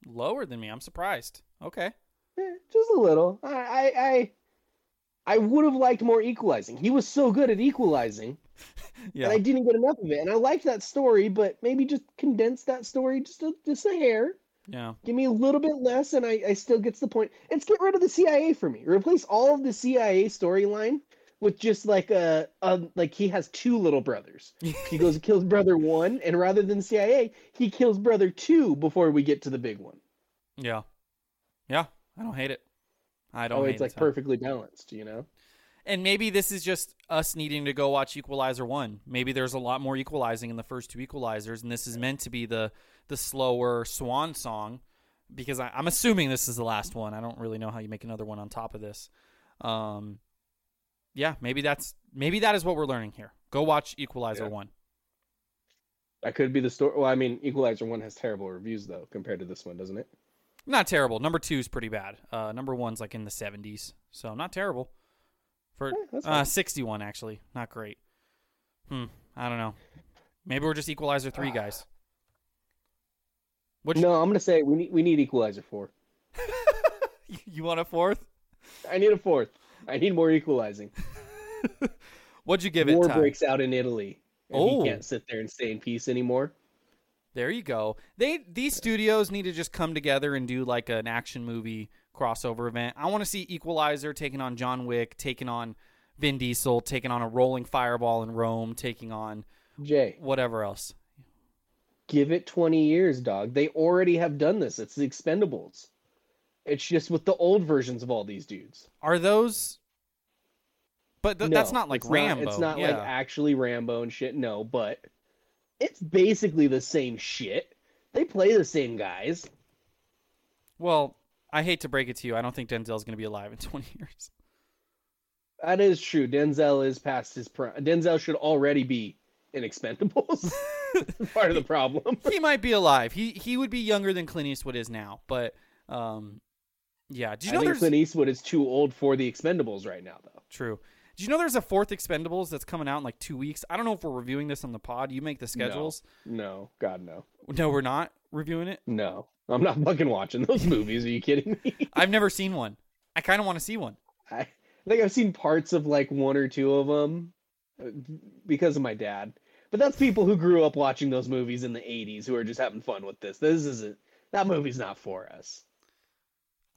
[SPEAKER 1] Lower than me. I'm surprised. Okay.
[SPEAKER 2] Eh, just a little. I I I, I would have liked more equalizing. He was so good at equalizing, (laughs)
[SPEAKER 1] Yeah.
[SPEAKER 2] and I didn't get enough of it. And I liked that story, but maybe just condense that story just a, just a hair.
[SPEAKER 1] Yeah.
[SPEAKER 2] Give me a little bit less, and I, I still gets the point. It's get rid of the CIA for me. Replace all of the CIA storyline with just like a, a like he has two little brothers. (laughs) he goes and kills brother one, and rather than CIA, he kills brother two before we get to the big one.
[SPEAKER 1] Yeah, yeah. I don't hate it. I don't.
[SPEAKER 2] Oh, it's like
[SPEAKER 1] it.
[SPEAKER 2] perfectly balanced, you know.
[SPEAKER 1] And maybe this is just us needing to go watch Equalizer one. Maybe there's a lot more equalizing in the first two Equalizers, and this is meant to be the the slower swan song. Because I, I'm assuming this is the last one. I don't really know how you make another one on top of this. Um, yeah, maybe that's maybe that is what we're learning here. Go watch Equalizer
[SPEAKER 2] Yeah.
[SPEAKER 1] one.
[SPEAKER 2] That could be the story. Well, I mean, Equalizer one has terrible reviews though compared to this one, doesn't it?
[SPEAKER 1] Not terrible. Number two is pretty bad. Uh, number one's like in the 70s, so not terrible. For
[SPEAKER 2] that's
[SPEAKER 1] uh, 61 actually, not great. Hmm. I don't know. Maybe we're just Equalizer three guys. Which
[SPEAKER 2] No, I'm gonna say we need we need Equalizer four. (laughs)
[SPEAKER 1] you want a fourth?
[SPEAKER 2] I need a fourth. I need more equalizing. (laughs)
[SPEAKER 1] What'd you give it?
[SPEAKER 2] War breaks out in Italy. And
[SPEAKER 1] Oh.
[SPEAKER 2] he can't sit there and stay in peace anymore.
[SPEAKER 1] There you go. They these studios need to just come together and do like an action movie crossover event. I want to see Equalizer taking on John Wick, taking on Vin Diesel, taking on a rolling fireball in Rome, taking on
[SPEAKER 2] Jay,
[SPEAKER 1] whatever else.
[SPEAKER 2] Give it 20 years, dog. They already have done this. It's the Expendables. It's just with the old versions of all these dudes.
[SPEAKER 1] Are those? But th-
[SPEAKER 2] No,
[SPEAKER 1] that's not like
[SPEAKER 2] it's
[SPEAKER 1] Rambo.
[SPEAKER 2] it's not
[SPEAKER 1] yeah.
[SPEAKER 2] like actually Rambo and shit. No, but it's basically the same shit. They play the same guys.
[SPEAKER 1] well, I hate to break it to you. I don't think Denzel's going to be alive in (laughs) 20 years.
[SPEAKER 2] That is true. Denzel is past his prime. Denzel should already be in Expendables. (laughs) (laughs) Part of the problem.
[SPEAKER 1] he might be alive. He he would be younger than Clint Eastwood is now. But um, yeah. Did you
[SPEAKER 2] I
[SPEAKER 1] know
[SPEAKER 2] think
[SPEAKER 1] there's
[SPEAKER 2] Clint Eastwood is too old for the Expendables right now, though.
[SPEAKER 1] true? Do you know there's a fourth Expendables that's coming out in like two weeks? I don't know if we're reviewing this on the pod. You make the schedules.
[SPEAKER 2] No, God, no,
[SPEAKER 1] No, we're not reviewing it.
[SPEAKER 2] no. I'm not fucking watching those (laughs) movies. Are you kidding me?
[SPEAKER 1] I've never seen one. I kind of want to see one.
[SPEAKER 2] I think I've seen parts of like one or two of them because of my dad. But that's people who grew up watching those movies in the 80s who are just having fun with this. This isn't that movie's not for us.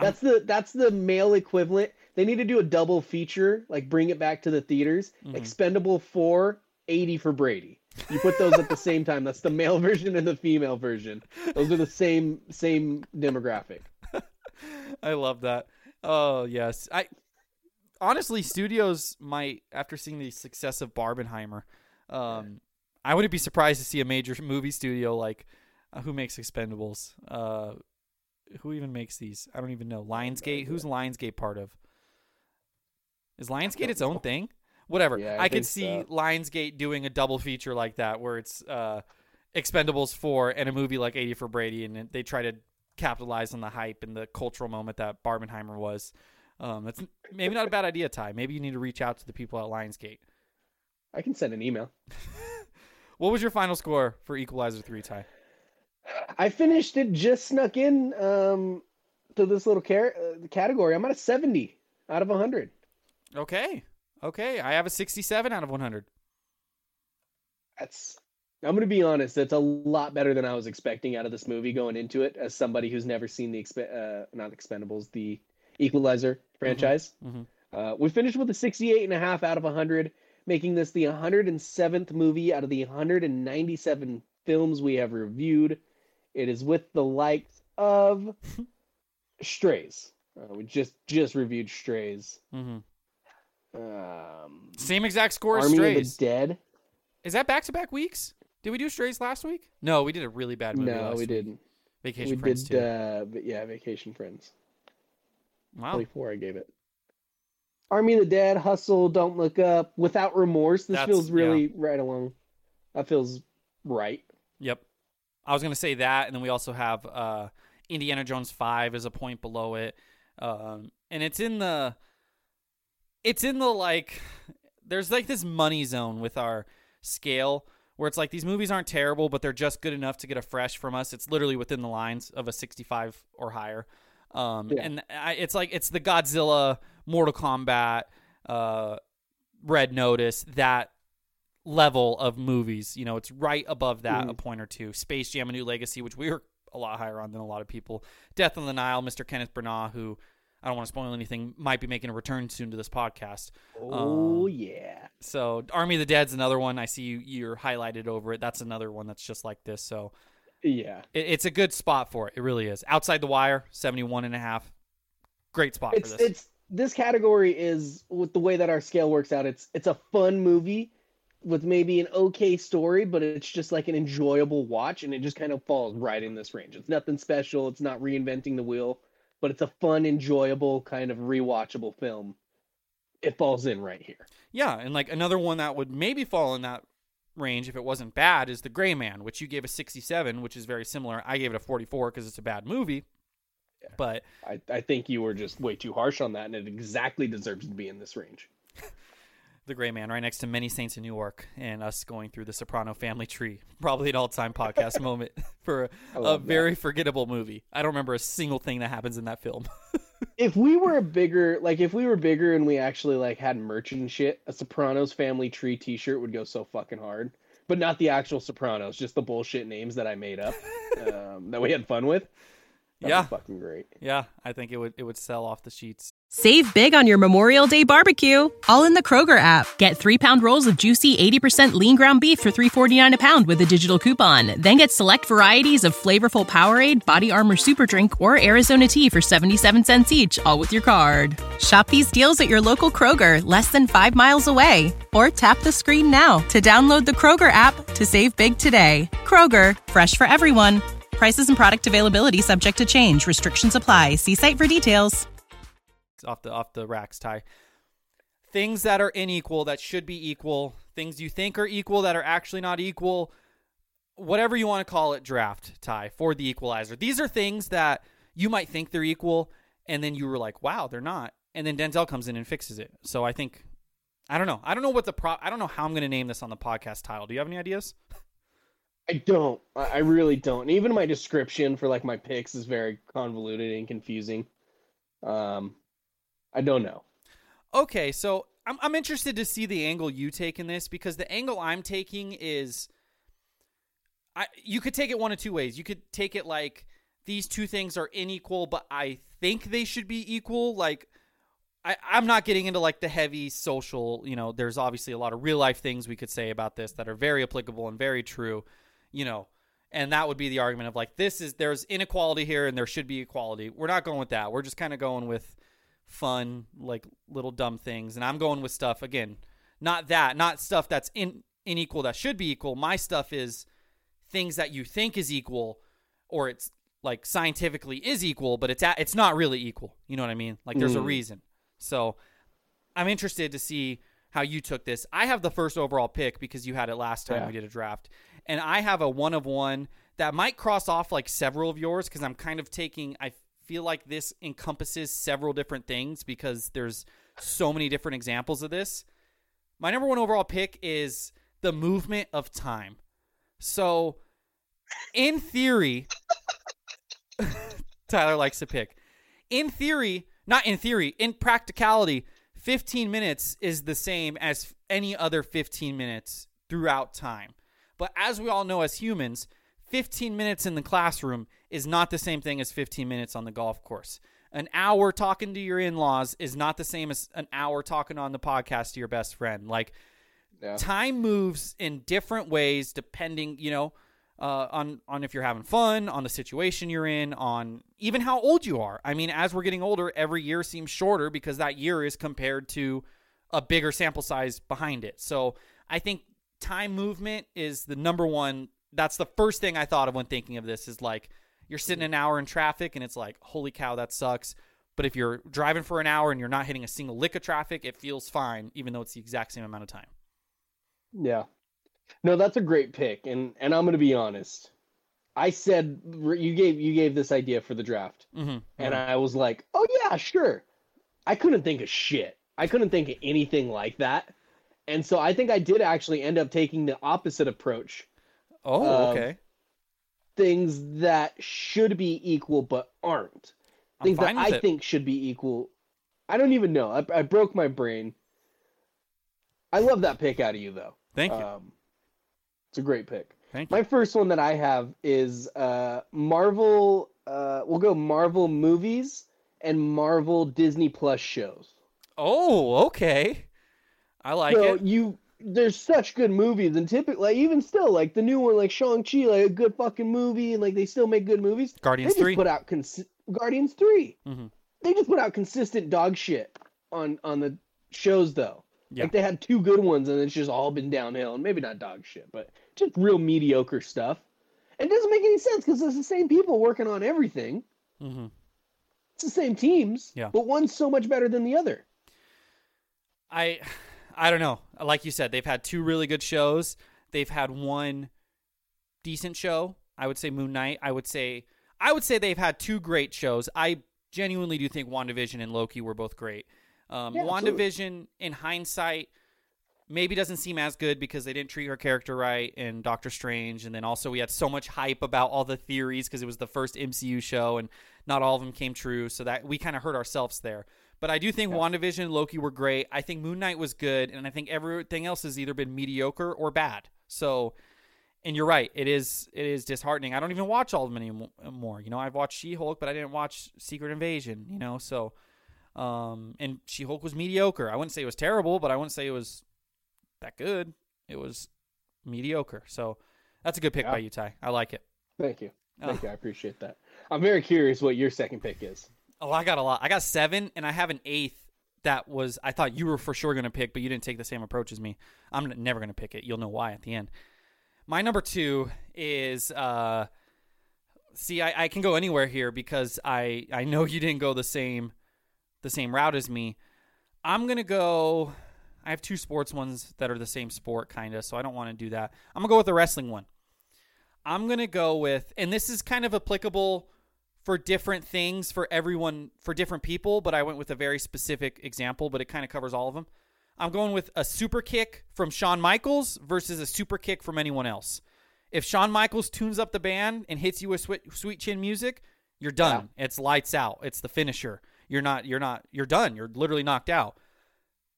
[SPEAKER 2] That's the that's the male equivalent. They need to do a double feature, like bring it back to the theaters.
[SPEAKER 1] Mhm.
[SPEAKER 2] Expendable 4, 80 for Brady. You put those at the same time. That's the male version and the female version. Those are the same same demographic. (laughs)
[SPEAKER 1] I love that. Oh yes, I honestly studios might after seeing the success of Barbenheimer, um, I wouldn't be surprised to see a major (laughs) movie studio like uh, who makes Expendables. Uh, who even makes these? I don't even know. Lionsgate. Who's Lionsgate part of? Is Lionsgate its own thing? Whatever.
[SPEAKER 2] Yeah,
[SPEAKER 1] I,
[SPEAKER 2] I
[SPEAKER 1] could see
[SPEAKER 2] so.
[SPEAKER 1] Lionsgate doing a double feature like that, where it's uh, Expendables four and a movie like Eighty for Brady, and they try to capitalize on the hype and the cultural moment that Barbenheimer was. Um, that's maybe not a bad idea, Ty. Maybe you need to reach out to the people at Lionsgate.
[SPEAKER 2] I can send an email. (laughs)
[SPEAKER 1] What was your final score for Equalizer three, Ty?
[SPEAKER 2] I finished it, just snuck in um, to this little car- uh, category. I'm at a 70 out of 100.
[SPEAKER 1] Okay, okay. I have a sixty-seven out of one hundred.
[SPEAKER 2] That's, I'm going to be honest, that's a lot better than I was expecting out of this movie going into it as somebody who's never seen the, expe- uh, not Expendables, the Equalizer franchise.
[SPEAKER 1] mm-hmm
[SPEAKER 2] Uh, we finished with a 68 and a half out of 100, making this the 107th movie out of the 197 films we have reviewed. It is with the likes of (laughs) Strays. Uh, we just just reviewed Strays.
[SPEAKER 1] Mm-hmm.
[SPEAKER 2] Um,
[SPEAKER 1] Same exact score as
[SPEAKER 2] Army
[SPEAKER 1] Strays.
[SPEAKER 2] of the Dead.
[SPEAKER 1] Is that back-to-back weeks? Did we do Strays last week? No, we did a really bad movie.
[SPEAKER 2] No,
[SPEAKER 1] last
[SPEAKER 2] we
[SPEAKER 1] week.
[SPEAKER 2] didn't.
[SPEAKER 1] Vacation
[SPEAKER 2] we
[SPEAKER 1] Friends
[SPEAKER 2] did,
[SPEAKER 1] too.
[SPEAKER 2] uh, yeah, Vacation Friends.
[SPEAKER 1] wow.
[SPEAKER 2] 24, I gave it. Army of the Dead, Hustle, Don't Look Up, Without Remorse. This
[SPEAKER 1] That's-
[SPEAKER 2] feels really right along. That feels right.
[SPEAKER 1] Yep. I was gonna say that, and then we also have uh, Indiana Jones Five as a point below it, um, and it's in the, it's in the like, there's like this money zone with our scale where it's like these movies aren't terrible, but they're just good enough to get a fresh from us. It's literally within the lines of a 65 or higher, um,
[SPEAKER 2] Yeah.
[SPEAKER 1] and I, it's like it's the Godzilla, Mortal Kombat, uh, Red Notice that level of movies. You know, it's right above that, a
[SPEAKER 2] Mhm.
[SPEAKER 1] point or two. Space Jam: A New Legacy, which we were a lot higher on than a lot of people. Death on the Nile, Mr. Kenneth Branagh, who I don't want to spoil anything. Might be making a return soon to this podcast.
[SPEAKER 2] Oh
[SPEAKER 1] Um,
[SPEAKER 2] yeah.
[SPEAKER 1] So Army of the Dead's another one. I see you you're highlighted over it. That's another one that's just like this. So
[SPEAKER 2] Yeah.
[SPEAKER 1] it, it's a good spot for it. It really is. Outside the wire, 71 and a half. Great spot
[SPEAKER 2] It's
[SPEAKER 1] for this.
[SPEAKER 2] it's this category is with the way that our scale works out, it's it's a fun movie with maybe an okay story, but it's just like an enjoyable watch and it just kind of falls right in this range. It's nothing special, it's not reinventing the wheel, but it's a fun, enjoyable, kind of rewatchable film. It falls in right here.
[SPEAKER 1] Yeah, and like another one that would maybe fall in that range if it wasn't bad is The Gray Man, which you gave a 67, which is very similar. I gave it a 44 because it's a bad movie. But
[SPEAKER 2] I, I think you were just way too harsh on that, and it exactly deserves to be in this range. (laughs)
[SPEAKER 1] The Gray Man, right next to Many Saints of Newark, and us going through the Soprano family tree. (laughs) Probably an all time podcast (laughs) moment for a
[SPEAKER 2] that.
[SPEAKER 1] very forgettable movie. I don't remember a single thing that happens in that film.
[SPEAKER 2] if we were a bigger like if we were bigger and we actually like had merch and shit a sopranos family tree t-shirt would go so fucking hard but not the actual sopranos just the bullshit names that i made up um, that we had fun with That'd be
[SPEAKER 1] Yeah.
[SPEAKER 2] fucking great
[SPEAKER 1] yeah, I think it would it would sell off the sheets.
[SPEAKER 6] Save big on your Memorial Day barbecue, all in the Kroger app. Get three pound rolls of juicy 80% lean ground beef for $3.49 a pound with a digital coupon. Then get select varieties of flavorful Powerade, Body Armor Super Drink, or Arizona tea for 77 cents each, all with your card. Shop these deals at your local Kroger, less than five miles away. Or tap the screen now to download the Kroger app to save big today. Kroger, fresh for everyone. Prices and product availability subject to change. Restrictions apply. See site for details.
[SPEAKER 1] It's off the off the racks Ty. Things that are unequal that should be equal, things you think are equal that are actually not equal, whatever you want to call it, draft Ty for the equalizer. These are things that you might think they're equal, and then you were like, wow, they're not. And then Denzel comes in and fixes it. So I think I don't know. I don't know what the pro I don't know how I'm gonna name this on the podcast title. Do you have any ideas? (laughs)
[SPEAKER 2] i don't. I really don't. And even my description for like my picks is very convoluted and confusing. Um i don't know.
[SPEAKER 1] Okay, so I'm I'm interested to see the angle you take in this because the angle I'm taking is I you could take it one of two ways. You could take it like these two things are unequal, but I think they should be equal. Like I, I'm not getting into like the heavy social, you know, there's obviously a lot of real life things we could say about this that are very applicable and very true, you know. And that would be the argument of like this is there's inequality here and there should be equality. We're not going with that. We're just kind of going with fun, like little dumb things. And I'm going with stuff again, not that, not stuff that's in unequal that should be equal. My stuff is things that you think is equal, or it's like scientifically is equal, but it's at, it's not really equal. You know what I mean? Like there's a
[SPEAKER 2] Mm.
[SPEAKER 1] reason. So I'm interested to see how you took this. I have the first overall pick because you had it last time
[SPEAKER 2] Yeah.
[SPEAKER 1] we did a draft, and I have a one of one that might cross off like several of yours because I'm kind of taking. I feel like this encompasses several different things because there's so many different examples of this. My number one overall pick is the movement of time. So, in theory, (laughs) Tyler likes to pick. In theory, not in theory, in practicality, 15 minutes is the same as any other 15 minutes throughout time. But as we all know as humans, 15 minutes in the classroom is not the same thing as 15 minutes on the golf course. An hour talking to your in laws is not the same as an hour talking on the podcast to your best friend. Like,
[SPEAKER 2] yeah
[SPEAKER 1] time moves in different ways depending you know uh, on on if you're having fun on the situation you're in on even how old you are i mean as we're getting older every year seems shorter because that year is compared to a bigger sample size behind it so i think time movement is the number one that's the first thing i thought of when thinking of this is like you're sitting an hour in traffic and it's like holy cow that sucks but if you're driving for an hour and you're not hitting a single lick of traffic it feels fine even though it's the exact same amount of time
[SPEAKER 2] Yeah. No, that's a great pick, and and I'm gonna be honest. I said you gave you gave this idea for the draft,
[SPEAKER 1] mm-hmm.
[SPEAKER 2] and I was like, oh yeah, sure. I couldn't think of shit. I couldn't think of anything like that, and so I think I did actually end up taking the opposite approach.
[SPEAKER 1] Oh, okay.
[SPEAKER 2] Things that should be equal but aren't.
[SPEAKER 1] I'm
[SPEAKER 2] Things that I
[SPEAKER 1] it.
[SPEAKER 2] think should be equal. I don't even know. I, I broke my brain. I love that pick out of you though.
[SPEAKER 1] Thank you.
[SPEAKER 2] Um, it's a great pick.
[SPEAKER 1] Thank you.
[SPEAKER 2] My first one that I have is uh, Marvel. Uh, we'll go Marvel movies and Marvel Disney Plus shows.
[SPEAKER 1] Oh, okay. I like
[SPEAKER 2] so
[SPEAKER 1] it.
[SPEAKER 2] you there's such good movies and typically like, even still like the new one like Shang-Chi like a good fucking movie and like they still make good movies.
[SPEAKER 1] Guardians
[SPEAKER 2] they just
[SPEAKER 1] 3.
[SPEAKER 2] put out cons- Guardians 3.
[SPEAKER 1] Mhm.
[SPEAKER 2] They just put out consistent dog shit on on the shows though.
[SPEAKER 1] Yeah.
[SPEAKER 2] Like they had two good ones and it's just all been downhill and maybe not dog shit, but just real mediocre stuff. It doesn't make any sense because it's the same people working on everything.
[SPEAKER 1] Mhm.
[SPEAKER 2] It's the same teams,
[SPEAKER 1] Yeah.
[SPEAKER 2] but one's so much better than the other.
[SPEAKER 1] I I don't know. Like you said, they've had two really good shows. They've had one decent show. I would say Moon Knight. I would say I would say they've had two great shows. I genuinely do think WandaVision and Loki were both great. Um,
[SPEAKER 2] Yeah.
[SPEAKER 1] WandaVision, in hindsight, maybe doesn't seem as good because they didn't treat her character right in Doctor Strange, and then also we had so much hype about all the theories because it was the first MCU show, and not all of them came true. So that we kind of hurt ourselves there. But I do think WandaVision and Loki were great. I think Moon Knight was good, and I think everything else has either been mediocre or bad. So, and you're right, it is it is disheartening. I don't even watch all of them anymore. You know, I've watched She Hulk, but I didn't watch Secret Invasion. You know, so um, and She Hulk was mediocre. I wouldn't say it was terrible, but I wouldn't say it was that good. It was mediocre. So that's a good pick
[SPEAKER 2] Yeah.
[SPEAKER 1] by you, Ty. I like it.
[SPEAKER 2] Thank you. Thank
[SPEAKER 1] Oh.
[SPEAKER 2] you. I appreciate that. I'm very curious what your second pick is.
[SPEAKER 1] Oh, I got a lot. I got seven, and I have an eighth that was I thought you were for sure going to pick, but you didn't take the same approach as me. I'm never going to pick it. You'll know why at the end. My number two is uh, see, I, I can go anywhere here because I I know you didn't go the same the same route as me. I'm gonna go. I have two sports ones that are the same sport, kind of, so I don't want to do that. I'm gonna go with the wrestling one. I'm gonna go with, and this is kind of applicable for different things for everyone for different people, but I went with a very specific example, but it kind of covers all of them. I'm going with a super kick from Shawn Michaels versus a super kick from anyone else. If Shawn Michaels tunes up the band and hits you with sweet, sweet chin music, you're done. It's lights out. It's the finisher. You're not you're not you're done. You're literally knocked out.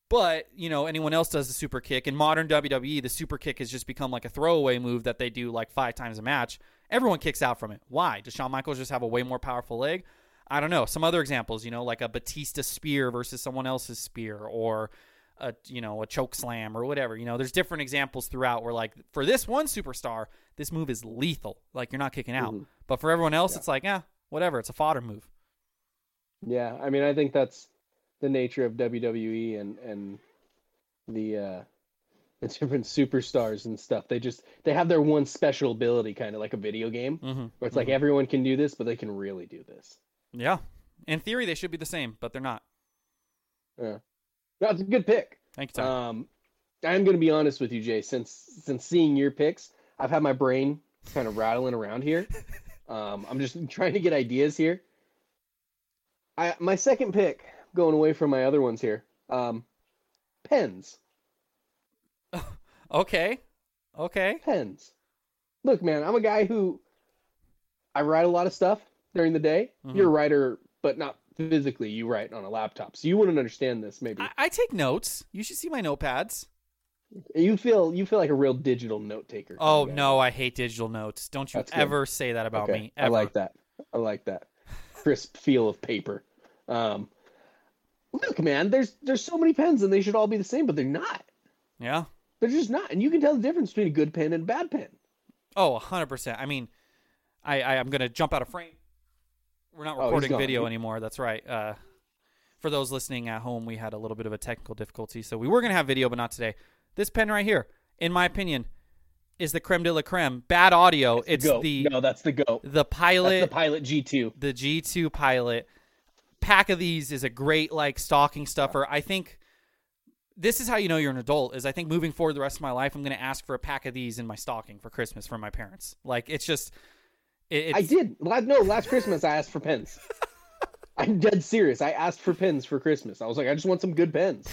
[SPEAKER 1] But, you know, anyone else does the super kick. In modern WWE, the super kick has just become like a throwaway move that they do like five times a match. Everyone kicks out from it. Why? Does Shawn Michaels just have a way more powerful leg? I don't know. Some other examples, you know, like a Batista spear versus someone else's spear or a you know, a choke slam or whatever. You know, there's different examples throughout where like for this one superstar, this move is lethal. Like you're not kicking out. But for everyone else, it's like, yeah, whatever. It's a fodder move.
[SPEAKER 2] Yeah, I mean, I think that's the nature of WWE and and the uh the different superstars and stuff. They just they have their one special ability, kind of like a video game,
[SPEAKER 1] Mm-hmm.
[SPEAKER 2] where it's like everyone can do this, but they can really do this.
[SPEAKER 1] Yeah. In theory, they should be the same, but they're not.
[SPEAKER 2] Yeah, that's a good pick.
[SPEAKER 1] Thank you, Tom.
[SPEAKER 2] Um, I'm going to be honest with you, Jay. Since since seeing your picks, I've had my brain kind of rattling around here. (laughs) Um, I'm just trying to get ideas here. I my second pick, going away from my other ones here. Um, pens,
[SPEAKER 1] okay. Okay.
[SPEAKER 2] pens. Look, man, I'm a guy who I write a lot of stuff during the day.
[SPEAKER 1] Mhm.
[SPEAKER 2] You're a writer, but not physically. You write on a laptop, so you wouldn't understand this. Maybe
[SPEAKER 1] I, I take notes. You should see my notepads.
[SPEAKER 2] you feel you feel like a real digital note taker.
[SPEAKER 1] Oh no, I hate digital notes. Don't you
[SPEAKER 2] That's good.
[SPEAKER 1] ever say that about
[SPEAKER 2] Okay,
[SPEAKER 1] me.
[SPEAKER 2] I like that. I like that crisp feel of paper. Um, look, man, there's there's so many pens and they should all be the same, but they're not.
[SPEAKER 1] Yeah.
[SPEAKER 2] They're just not, and you can tell the difference between a good pen and a bad pen.
[SPEAKER 1] Oh, 100%. I mean, I, I I'm gonna jump out of frame. We're not
[SPEAKER 2] Oh,
[SPEAKER 1] recording
[SPEAKER 2] gone.
[SPEAKER 1] video anymore. That's right. Uh, for those listening at home, we had a little bit of a technical difficulty, so we were gonna have video, but not today. This pen right here, in my opinion, is the creme de la creme. Bad audio. It's
[SPEAKER 2] Go.
[SPEAKER 1] the
[SPEAKER 2] no, that's the go.
[SPEAKER 1] the
[SPEAKER 2] That's
[SPEAKER 1] pilot.
[SPEAKER 2] the Pilot G2.
[SPEAKER 1] the G2 Pilot. Pack of these is a great like stocking stuffer. I think this is how you know you're an adult. Is I think moving forward the rest of my life, I'm going to ask for a pack of these in my stocking for Christmas from my parents. Like it's just, it's,
[SPEAKER 2] I did. No, last Christmas I asked for pens. (laughs) I'm dead serious. I asked for pens for Christmas. I was like, I just want some good pens.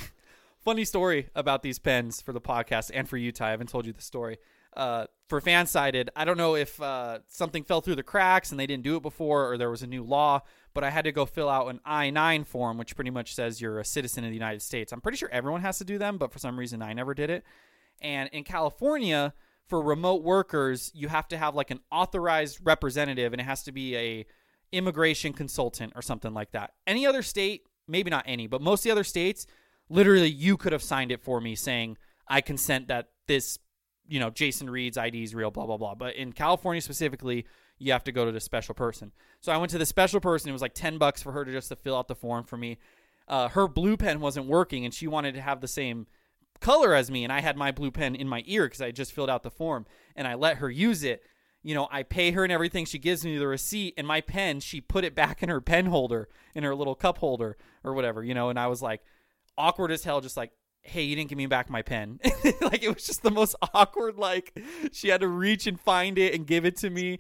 [SPEAKER 1] funny story about these pens for the podcast and for you, Ty. I haven't told you the story. Uh, for FanSided, I don't know if uh, something fell through the cracks and they didn't do it before, or there was a new law. But I had to go fill out an I nine form, which pretty much says you're a citizen of the United States. I'm pretty sure everyone has to do them, but for some reason I never did it. And in California, for remote workers, you have to have like an authorized representative, and it has to be a immigration consultant or something like that. Any other state, maybe not any, but most of the other states, literally you could have signed it for me saying I consent that this, you know, Jason Reed's ID is real, blah blah blah. But in California specifically, you have to go to the special person. So I went to the special person. It was like ten bucks for her to just to fill out the form for me. Uh, her blue pen wasn't working, and she wanted to have the same color as me, and I had my blue pen in my ear because I just filled out the form, and I let her use it. You know, I pay her and everything. She gives me the receipt and my pen. She put it back in her pen holder, in her little cup holder or whatever. You know, and I was like, awkward as hell, just like, hey, you didn't give me back my pen. (laughs) like it was just the most (laughs) awkward. Like she had to reach and find it and give it to me.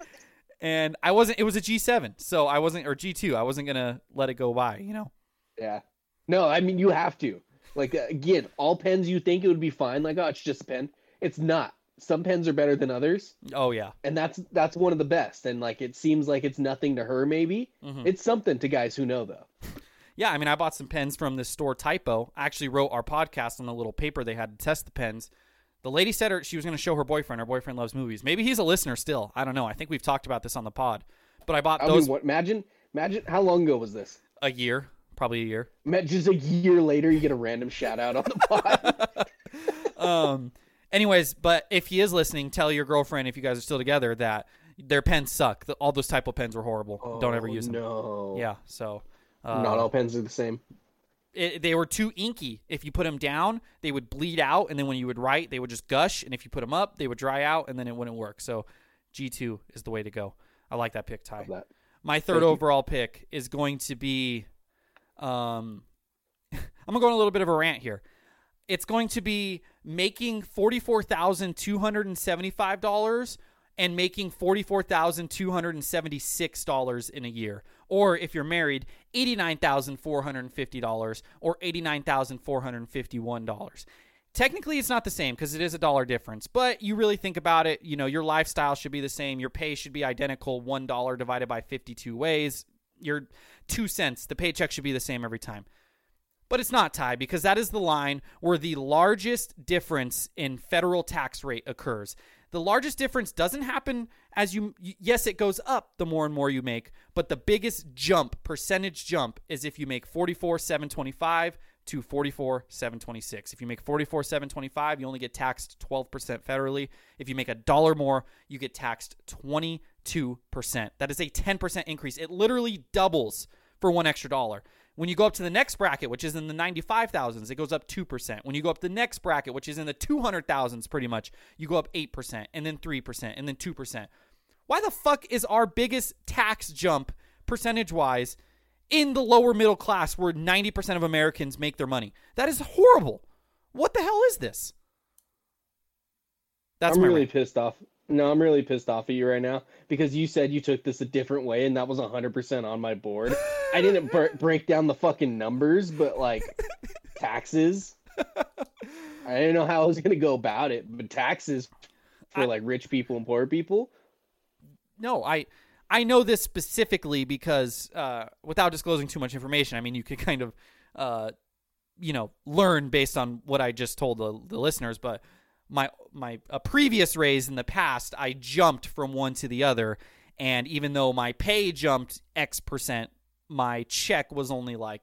[SPEAKER 1] And I wasn't. It was a G7, so I wasn't, or G2. I wasn't gonna let it go by. You know.
[SPEAKER 2] Yeah. No, I mean you have to. Like again, all pens you think it would be fine. Like oh, it's just a pen. It's not. Some pens are better than others,
[SPEAKER 1] Oh yeah.
[SPEAKER 2] and that's that's one of the best. And like it seems like it's nothing to her. Maybe
[SPEAKER 1] Mhm.
[SPEAKER 2] it's something to guys who know though. (laughs)
[SPEAKER 1] Yeah, I mean, I bought some pens from this store Typo. I actually wrote our podcast on the little paper they had to test the pens. The lady said her she was going to show her boyfriend. Her boyfriend loves movies. Maybe he's a listener still. I don't know. I think we've talked about this on the pod. But I bought
[SPEAKER 2] I
[SPEAKER 1] those
[SPEAKER 2] mean, what, imagine imagine how long ago was this?
[SPEAKER 1] a year, probably a year.
[SPEAKER 2] Just a year later, you get a random shout out on the pod. (laughs)
[SPEAKER 1] um anyways but if he is listening tell your girlfriend if you guys are still together that their pens suck all those type of pens were horrible don't ever
[SPEAKER 2] Oh,
[SPEAKER 1] use them
[SPEAKER 2] No.
[SPEAKER 1] yeah so uh,
[SPEAKER 2] Not all pens are the same.
[SPEAKER 1] It, they were too inky if you put them down they would bleed out and then when you would write they would just gush and if you put them up they would dry out and then it wouldn't work so g2 is the way to go i like that pick ty
[SPEAKER 2] that.
[SPEAKER 1] my third
[SPEAKER 2] Thank you.
[SPEAKER 1] overall pick is going to be um (laughs) I'm going to go on a little bit of a rant here. It's going to be making $44,275 and making $44,276 in a year. Or if you're married, $89,450 or $89,451. Technically, it's not the same because it is a dollar difference, but you really think about it, you know, your lifestyle should be the same. Your pay should be identical. $1 divided by 52 ways. Your two cents, the paycheck should be the same every time. But it's not, Ty, because that is the line where the largest difference in federal tax rate occurs. The largest difference doesn't happen as you, yes, it goes up the more and more you make, but the biggest jump, percentage jump, is if you make 44, 725 to 44, 726. If you make 44, 725, you only get taxed 12% federally. If you make a dollar more, you get taxed 22%. That is a 10% increase. It literally doubles for one extra dollar. When you go up to the next bracket, which is in the 95,000s, it goes up 2%. When you go up the next bracket, which is in the 200,000s pretty much, you go up 8% and then 3% and then 2%. Why the fuck is our biggest tax jump percentage wise in the lower middle class where 90% of Americans make their money? That is horrible. What the hell is this? That's
[SPEAKER 2] I'm really
[SPEAKER 1] rant.
[SPEAKER 2] pissed off. No, I'm really pissed off at you right now because you said you took this a different way, and that was 100% on my board. I didn't br- (laughs) break down the fucking numbers, but like taxes. I didn't know how I was gonna go about it, but taxes for
[SPEAKER 1] I-
[SPEAKER 2] like rich people and poor people.
[SPEAKER 1] no, I I know this specifically because uh, without disclosing too much information, I mean you could kind of uh, you know learn based on what I just told the, the listeners. But my my a previous raise in the past, I jumped from one to the other, and even though my pay jumped X percent, my check was only like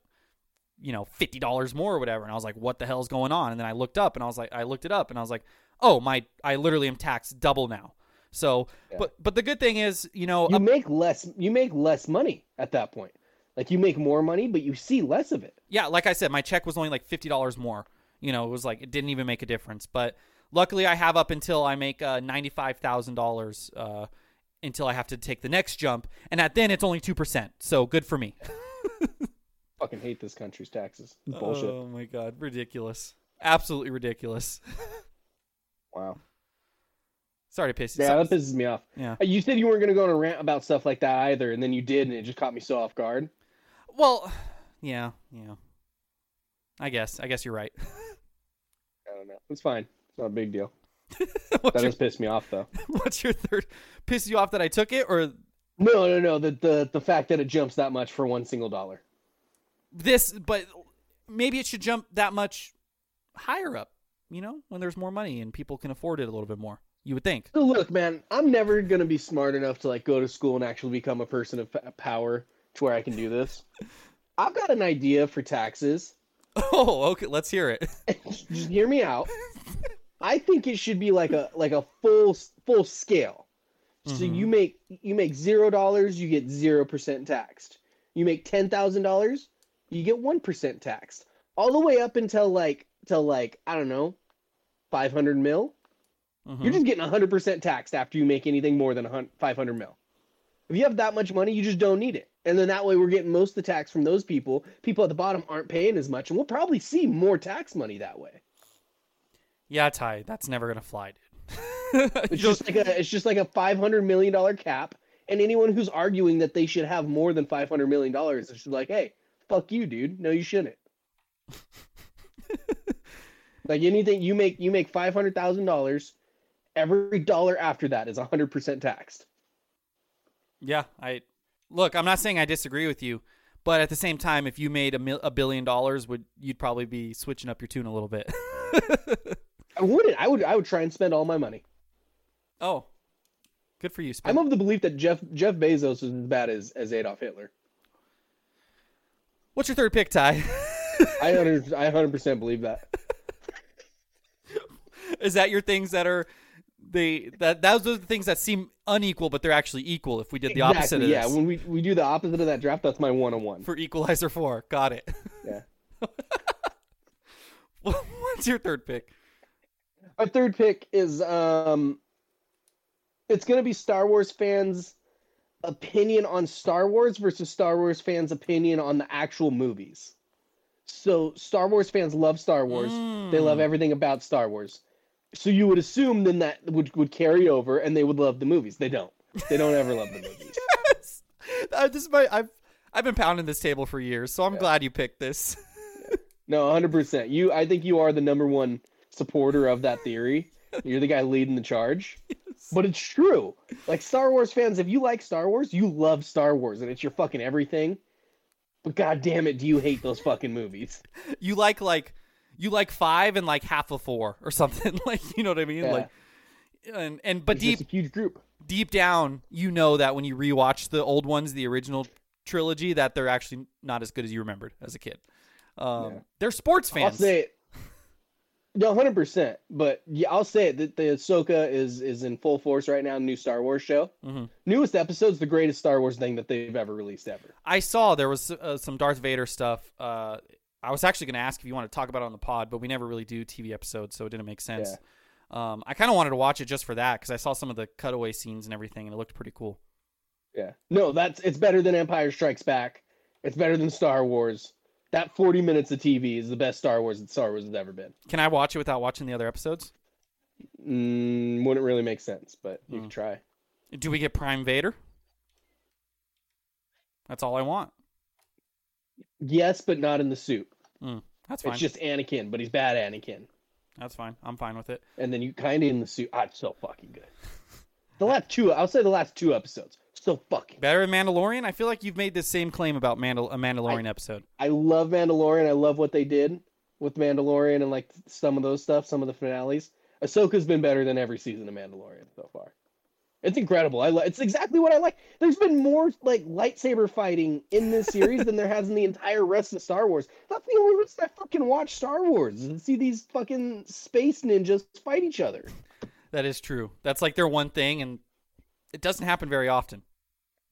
[SPEAKER 1] you know fifty dollars more or whatever. And I was like, what the hell's going on? And then I looked up and I was like, I looked it up and I was like, oh my, I literally am taxed double now. So, but but the good thing is, you know,
[SPEAKER 2] You make less. You make less money at that point. Like you make more money, but you see less of it.
[SPEAKER 1] yeah, like I said, my check was only like fifty dollars more. You know, it was like it didn't even make a difference. But luckily, I have up until I make uh, ninety five thousand uh, dollars until I have to take the next jump, and at then it's only two percent. So good for me. (laughs)
[SPEAKER 2] Fucking hate this country's taxes. It's bullshit.
[SPEAKER 1] Oh my god, ridiculous! Absolutely ridiculous. (laughs)
[SPEAKER 2] wow.
[SPEAKER 1] Sorry to piss you.
[SPEAKER 2] Yeah, that pisses me off.
[SPEAKER 1] Yeah.
[SPEAKER 2] Uh, You said you weren't gonna go on a rant about stuff like that either, and then you did, and it just caught me so off guard.
[SPEAKER 1] Well, yeah, yeah. I guess. I guess you're right. (laughs)
[SPEAKER 2] I don't know. It's fine. Not a big deal. (laughs) That
[SPEAKER 1] your,
[SPEAKER 2] does piss me off though. (laughs)
[SPEAKER 1] what's your third? Piss you off that I took it, or
[SPEAKER 2] No, no, no. The the the fact that it jumps that much for one single dollar.
[SPEAKER 1] this? But maybe it should jump that much higher up. You know, when there's more money and people can afford it a little bit more. You would think.
[SPEAKER 2] So look, man, I'm never gonna be smart enough to like go to school and actually become a person of power to where I can do this. (laughs) I've got an idea for taxes.
[SPEAKER 1] Oh, okay. Let's hear it.
[SPEAKER 2] Just hear me out. I think it should be like a like a full full scale. So
[SPEAKER 1] Mhm.
[SPEAKER 2] you make you make zero dollars, you get zero percent taxed. You make ten thousand dollars, you get one percent taxed. All the way up until like till like I don't know, five hundred mil.
[SPEAKER 1] Mhm.
[SPEAKER 2] You're just getting hundred percent taxed after you make anything more than five hundred mil. If you have that much money, you just don't need it. And then that way we're getting most of the tax from those people. People at the bottom aren't paying as much, and we'll probably see more tax money that way.
[SPEAKER 1] Yeah, Ty, that's never gonna fly, dude. (laughs)
[SPEAKER 2] It's just like a it's just like a five hundred million dollar cap, and anyone who's arguing that they should have more than five hundred million dollars is like, hey, fuck you, dude. No, you shouldn't. (laughs) like anything you make, you make five hundred thousand dollars. Every dollar after that is hundred percent taxed.
[SPEAKER 1] Yeah, I look. I'm not saying I disagree with you, but at the same time, if you made a, mil- a billion dollars, would you'd probably be switching up your tune a little bit? (laughs)
[SPEAKER 2] I wouldn't. I would. I would try and spend all my money.
[SPEAKER 1] oh, good for you.
[SPEAKER 2] I'm of the belief that Jeff Jeff Bezos is as bad as, as Adolf Hitler.
[SPEAKER 1] What's your third pick, Ty? (laughs)
[SPEAKER 2] I hundred I hundred percent believe that. (laughs)
[SPEAKER 1] Is that your things that are they that those are the things that seem unequal, but they're actually equal? If we did the opposite of
[SPEAKER 2] yeah,
[SPEAKER 1] this
[SPEAKER 2] when we, we do the opposite of that draft, that's my one on one.
[SPEAKER 1] for Equalizer four, got it.
[SPEAKER 2] Yeah. (laughs)
[SPEAKER 1] What's your third pick?
[SPEAKER 2] Our third pick is um it's gonna be Star Wars fans' opinion on Star Wars versus Star Wars fans' opinion on the actual movies. So Star Wars fans love Star Wars. They love
[SPEAKER 1] Mm.
[SPEAKER 2] everything about Star Wars. So you would assume then that would would carry over and they would love the movies. They don't. They don't ever love the (laughs) movies.
[SPEAKER 1] Yes. Uh, this is my I've I've been pounding this table for years, so I'm glad you picked this.
[SPEAKER 2] No, 100%. You I think you are the number one supporter of that theory. You're the guy leading the charge. (laughs) But it's true. Like Star Wars fans, if you like Star Wars, you love Star Wars and it's your fucking everything. But god damn it, do you hate those fucking movies? (laughs)
[SPEAKER 1] you like like you like five and like half of four or something (laughs) like you know what I mean
[SPEAKER 2] Yeah.
[SPEAKER 1] like and and but
[SPEAKER 2] It's
[SPEAKER 1] deep
[SPEAKER 2] a huge group.
[SPEAKER 1] deep down you know that when you rewatch the old ones the original trilogy that they're actually not as good as you remembered as a kid. Um,
[SPEAKER 2] Yeah.
[SPEAKER 1] They're sports
[SPEAKER 2] I'll
[SPEAKER 1] fans.
[SPEAKER 2] say No, hundred percent. But yeah, I'll say it that the Ahsoka is is in full force right now. New Star Wars show,
[SPEAKER 1] Mhm.
[SPEAKER 2] newest episode's the greatest Star Wars thing that they've ever released ever.
[SPEAKER 1] I saw there was uh, some Darth Vader stuff. Uh, I was actually going to ask if you want to talk about it on the pod, but we never really do TV episodes, so it didn't make sense. Um, I kind of wanted to watch it just for that because I saw some of the cutaway scenes and everything, and it looked pretty cool.
[SPEAKER 2] Yeah. No, that's it's better than Empire Strikes Back. It's better than Star Wars. That 40 minutes of TV is the best Star Wars that Star Wars has ever been.
[SPEAKER 1] Can I watch it without watching the other episodes?
[SPEAKER 2] Mm, wouldn't really make sense, but you
[SPEAKER 1] Hmm.
[SPEAKER 2] can try.
[SPEAKER 1] Do we get Prime Vader? That's all I want.
[SPEAKER 2] Yes, but not in the suit.
[SPEAKER 1] Mm, that's fine.
[SPEAKER 2] It's just Anakin, but he's bad Anakin.
[SPEAKER 1] That's fine. I'm fine with it.
[SPEAKER 2] And then you kind of in the suit. Ah, it's so fucking good. (laughs) The last two, I'll say the last two episodes, so fucking.
[SPEAKER 1] Better than Mandalorian? I feel like you've made the same claim about Mandal- a Mandalorian episode.
[SPEAKER 2] I love Mandalorian. I love what they did with Mandalorian and like some of those stuff, some of the finales. Ahsoka's been better than every season of Mandalorian so far. It's incredible. I li- it's exactly what I like. There's been more like lightsaber fighting in this (laughs) series than there has in the entire rest of Star Wars. That's the only reason I fucking watch Star Wars and see these fucking space ninjas fight each other.
[SPEAKER 1] That is true. That's like their one thing, and it doesn't happen very often.